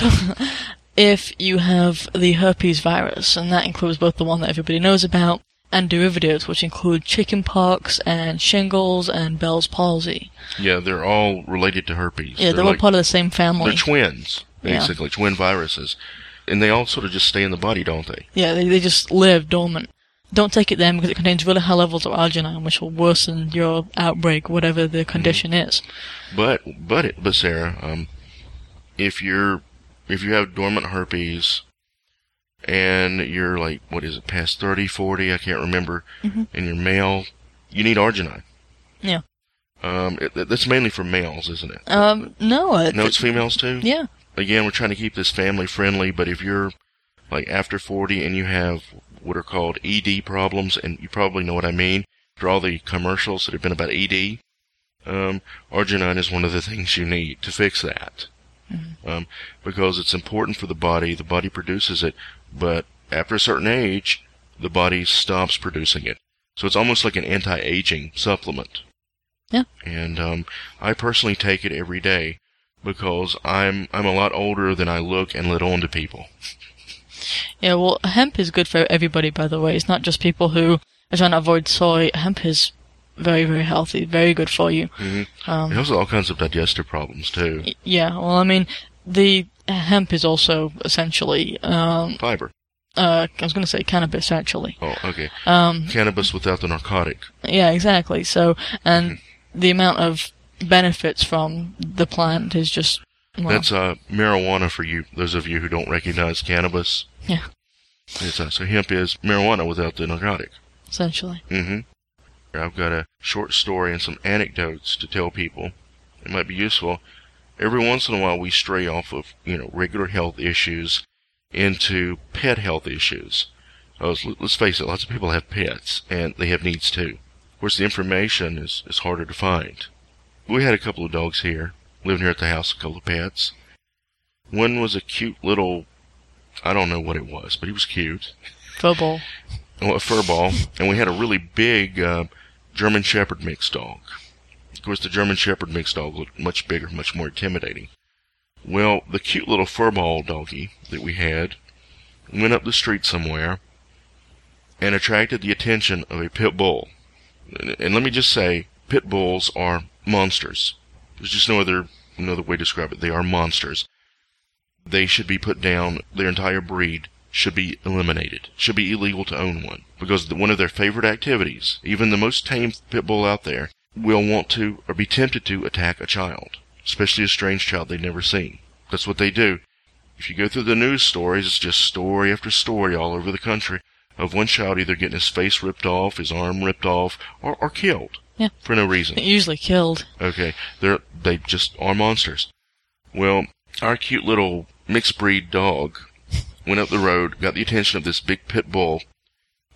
*laughs* if you have the herpes virus, and that includes both the one that everybody knows about and derivatives, which include chickenpox and shingles and Bell's palsy. Yeah, they're all related to herpes. Yeah, they're, all like- part of the same family. They're twins, Yeah. basically, twin viruses, and they all sort of just stay in the body, don't they? Yeah, they, they just live dormant. Don't take it then because it contains really high levels of arginine, which will worsen your outbreak, whatever the condition is. But but it, but Sarah, um, if you're if you have dormant herpes and you're like what is it past 30, 40, I can't remember, Mhm. and you're male, you need arginine. Yeah. Um, it, that's mainly for males, isn't it? Um, no, it, no, it's females too. yeah, Again, we're trying to keep this family friendly, but if you're like after 40 and you have what are called ED problems, and you probably know what I mean, for all the commercials that have been about ED, um, arginine is one of the things you need to fix that. Um, because it's important for the body, the body produces it, but after a certain age, the body stops producing it. So it's almost like an anti-aging supplement. Yeah. And um, I personally take it every day because I'm I'm a lot older than I look and let on to people. *laughs* Yeah, well, hemp is good for everybody, by the way. It's not just people who are trying to avoid soy. Hemp is very, very healthy, very good for you. Mm-hmm. Um, it has all kinds of digestive problems too. yeah, well, I mean, the hemp is also essentially, um, Fiber. uh, I was going to say cannabis, actually. Oh, okay. Um, Cannabis without the narcotic. yeah, exactly. So, and the amount of benefits from the plant is just, well, That's uh, marijuana for you, those of you who don't recognize cannabis. Yeah. It's, uh, so hemp is marijuana without the narcotic. essentially. Mm-hmm. I've got a short story and some anecdotes to tell people. It might be useful. Every once in a while, we stray off of you know regular health issues into pet health issues. Uh, let's- let's face it, lots of people have pets and they have needs too. Of course, the information is, is harder to find. We had a couple of dogs here, living here at the house, a couple of pets. One was a cute little, I don't know what it was, but he was cute. Football. *laughs* A fur ball, and we had a really big uh, German Shepherd mixed dog. Of course, the German Shepherd mixed dog looked much bigger, much more intimidating. Well, the cute little fur ball doggy that we had went up the street somewhere and attracted the attention of a pit bull. And, let me just say, pit bulls are monsters. There's just no other no other way to describe it. They are monsters. They should be put down. Their entire breed should be eliminated. Should be illegal to own one because one of their favorite activities, even the most tame pit bull out there, will want to or be tempted to attack a child, especially a strange child they've never seen. That's what they do. If you go through the news stories, it's just story after story all over the country of one child either getting his face ripped off, his arm ripped off, or, or killed Yeah. for no reason. *laughs* Usually killed. Okay, they're they just are monsters. Well, our cute little mixed breed dog went up the road, got the attention of this big pit bull,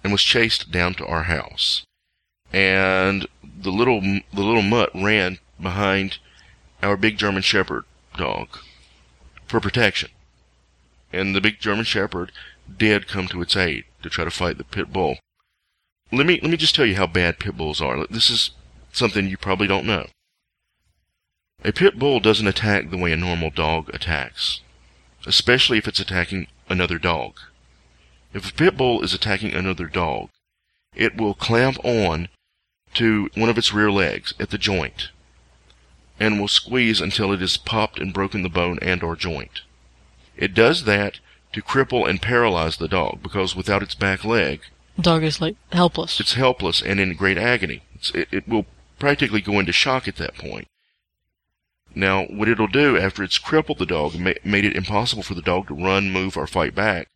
and was chased down to our house. And the little the little mutt ran behind our big German Shepherd dog for protection. And the big German Shepherd did come to its aid to try to fight the pit bull. Let me let me just tell you how bad pit bulls are. This is something you probably don't know. A pit bull doesn't attack the way a normal dog attacks, especially if it's attacking another dog. If a pit bull is attacking another dog, it will clamp on to one of its rear legs at the joint and will squeeze until it has popped and broken the bone and or joint. It does that to cripple and paralyze the dog because without its back leg, Dog is like helpless. it's helpless and in great agony. It's, it, it will practically go into shock at that point. Now, what it'll do after it's crippled the dog and ma- made it impossible for the dog to run, move, or fight back,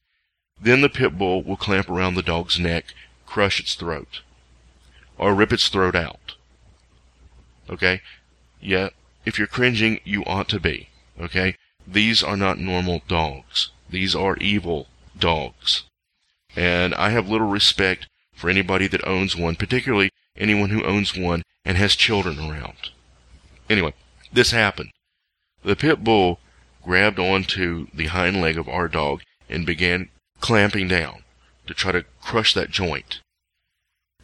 then the pit bull will clamp around the dog's neck, crush its throat, or rip its throat out. Okay? Yeah, if you're cringing, you ought to be. Okay? These are not normal dogs. These are evil dogs. And I have little respect for anybody that owns one, particularly anyone who owns one and has children around. Anyway, this happened. The pit bull grabbed onto the hind leg of our dog and began clamping down to try to crush that joint.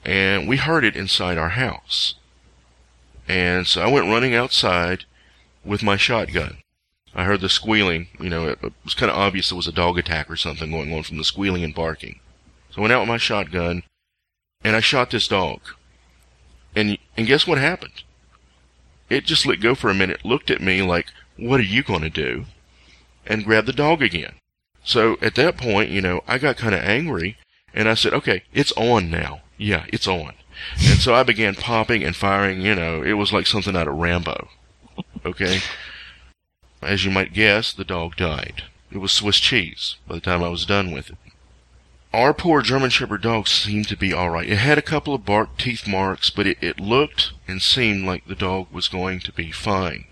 And we heard it inside our house. And so I went running outside with my shotgun. I heard the squealing, you know, it, was kind of obvious there was a dog attack or something going on from the squealing and barking. So I went out with my shotgun and I shot this dog. And and guess what happened? It just let go for a minute, looked at me like, "What are you going to do?" and grabbed the dog again. So at that point, you know, I got kind of angry and I said, "Okay, it's on now. Yeah, it's on." And so I began popping and firing, you know, it was like something out of Rambo. Okay? As you might guess, the dog died. It was Swiss cheese by the time I was done with it. Our poor German Shepherd dog seemed to be alright. It had a couple of bark teeth marks, but it, it looked and seemed like the dog was going to be fine.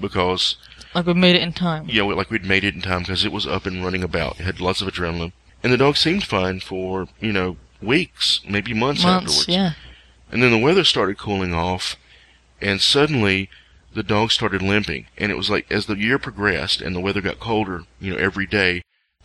Because, Like we made it in time. yeah, we- like we'd made it in time because it was up and running about. It had lots of adrenaline. And the dog seemed fine for, you know, weeks, maybe months, Months, afterwards. yeah. And then the weather started cooling off, and suddenly the dog started limping. And it was like as the year progressed and the weather got colder, you know, every day,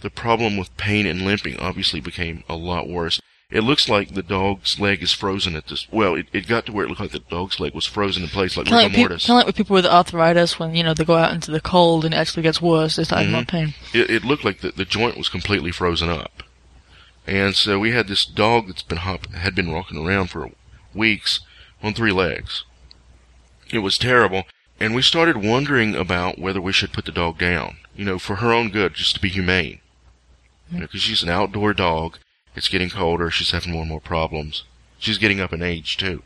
the problem with pain and limping obviously became a lot worse. It looks like the dog's leg is frozen at this. Well, it, it got to where it looked like the dog's leg was frozen in place, like Kind of rigor like, mortis. kinda like with people with arthritis when, you know, they go out into the cold and it actually gets worse, they start having Mm-hmm. pain. it, it looked like the, the joint was completely frozen up. And so we had this dog that's been hop, had been walking around for weeks on three legs. It was terrible, and we started wondering about whether we should put the dog down, you know, for her own good, just to be humane. Because she's an outdoor dog, it's getting colder, she's having more and more problems. She's getting up in age, too.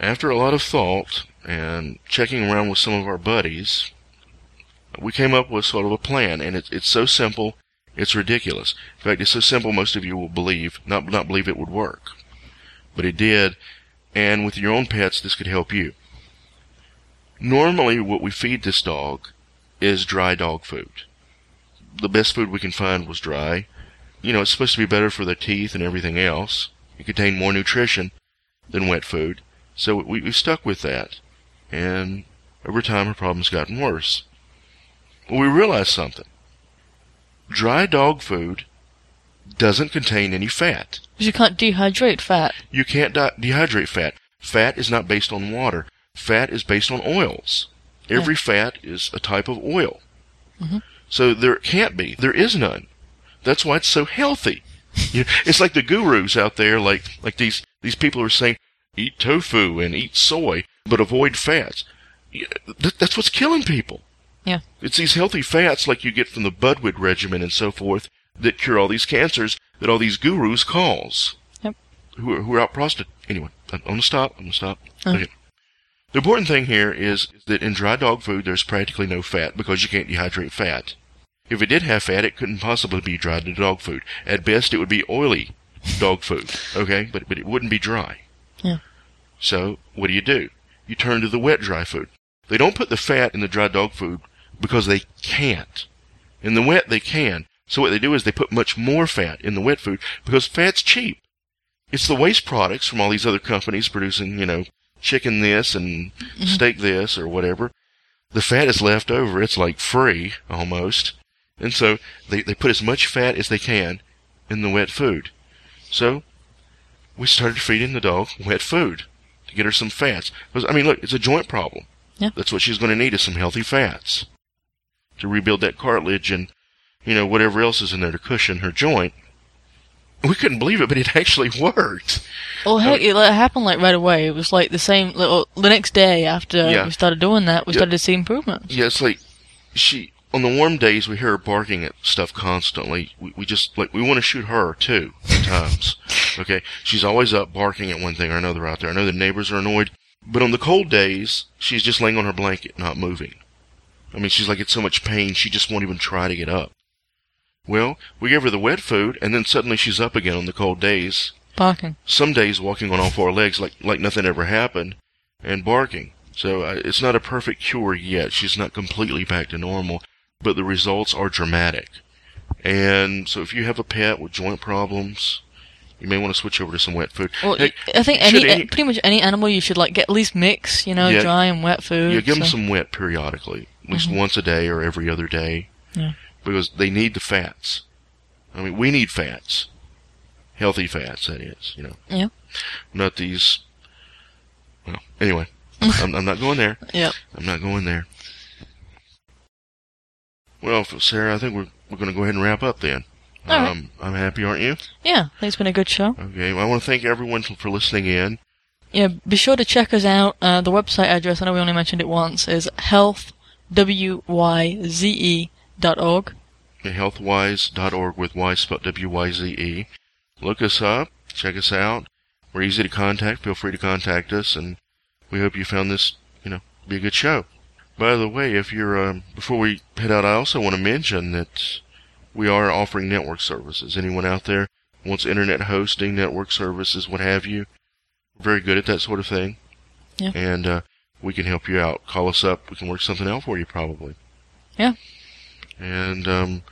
After a lot of thought and checking around with some of our buddies, we came up with sort of a plan, and it's it's so simple, it's ridiculous. In fact, it's so simple most of you will believe not not believe it would work, but it did. And with your own pets, this could help you. Normally, what we feed this dog is dry dog food. The best food we can find was dry. You know, it's supposed to be better for their teeth and everything else. It contained more nutrition than wet food, so we, we stuck with that. And over time, her problems gotten worse. Well, we realized something. Dry dog food doesn't contain any fat. Because you can't dehydrate fat. You can't di- dehydrate fat. Fat is not based on water. Fat is based on oils. Every fat is a type of oil. Mm-hmm. So there can't be. There is none. That's why it's so healthy. You know, it's like the gurus out there, like like these these people are saying, eat tofu and eat soy, but avoid fats. That's what's killing people. Yeah. It's these healthy fats like you get from the Budwig regimen and so forth that cure all these cancers that all these gurus cause. Yep. Who are, who are out prostate. Anyway, I'm to stop. I'm to stop. Oh. Okay. The important thing here is, that in dry dog food there's practically no fat because you can't dehydrate fat. If it did have fat, it couldn't possibly be dried to dog food. At best, it would be oily dog food. Okay, but but it wouldn't be dry. Yeah. So what do you do? You turn to the wet dry food. They don't put the fat in the dry dog food because they can't. In the wet, they can. So what they do is they put much more fat in the wet food because fat's cheap. It's the waste products from all these other companies producing, you know, chicken this and mm-hmm. steak this or whatever. The fat is left over. It's like free almost. And so they, they put as much fat as they can in the wet food. So we started feeding the dog wet food to get her some fats. Because, I mean, look, it's a joint problem. Yeah. That's what she's going to need is some healthy fats to rebuild that cartilage and, you know, whatever else is in there to cushion her joint. We couldn't believe it, but it actually *laughs* worked. Well, heck, it happened like right away. It was like the same. Little, the next day after Yeah. we started doing that, we Yeah. started to see improvements. Yeah, it's like she on the warm days we hear her barking at stuff constantly. We, we just like we want to shoot her too at times. *laughs* okay, she's always up barking at one thing or another out there. I know the neighbors are annoyed, but on the cold days she's just laying on her blanket, not moving. I mean, she's like in so much pain she just won't even try to get up. Well, we gave her the wet food, and then suddenly she's up again on the cold days. Barking. Some days walking on all four legs like like nothing ever happened, and barking. So uh, it's not a perfect cure yet. She's not completely back to normal, but the results are dramatic. And so if you have a pet with joint problems, you may want to switch over to some wet food. Well, Hey, I think any, any- pretty much any animal you should like get at least mix, you know, Yeah. dry and wet food. yeah, give them some wet periodically, at least once a day or every other day, Yeah. Because they need the fats. I mean, we need fats, healthy fats. That is, you know, Yeah. not these. Well, anyway, *laughs* I'm, I'm not going there. Yep. I'm not going there. Well, Sarah, I think we're we're going to go ahead and wrap up then. All right. um, I'm happy, aren't you? Yeah, I think it's been a good show. Okay. Well, I want to thank everyone for, listening in. Yeah, be sure to check us out. Uh, the website address, I know we only mentioned it once, is healthwyze.org. at healthwyze.org with Y spelled W-Y-Z-E. Look us up. Check us out. We're easy to contact. Feel free to contact us, and we hope you found this, you know, be a good show. By the way, if you're um, before we head out, I also want to mention that we are offering network services. Anyone out there wants internet hosting, network services, what have you? We're very good at that sort of thing. Yeah. And uh, we can help you out. Call us up. We can work something out for you, probably. Yeah. And um,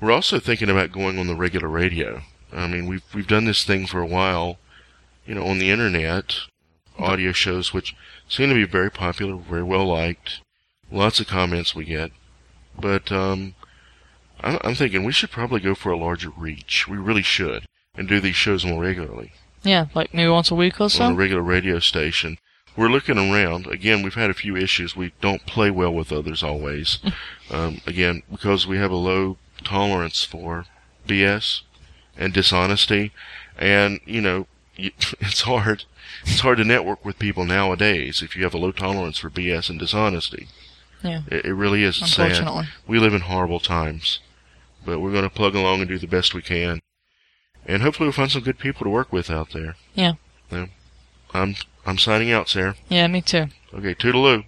we're also thinking about going on the regular radio. I mean, we've we've done this thing for a while, you know, on the internet, audio shows which seem to be very popular, very well liked. Lots of comments we get, but um, I'm, I'm thinking we should probably go for a larger reach. We really should. and do these shows more regularly Yeah, like maybe once a week or so. on a regular radio station. We're looking around. Again, we've had a few issues. We don't play well with others always. *laughs* um, again, because we have a low tolerance for BS and dishonesty, and you know, *laughs* it's hard. It's hard to network with people nowadays if you have a low tolerance for BS and dishonesty. Yeah. It, it really is sad. Unfortunately. We live in horrible times, but we're going to plug along and do the best we can, and hopefully we'll find some good people to work with out there. Yeah. Yeah. I'm I'm signing out, Sarah. Yeah, me too. Okay, toodaloo.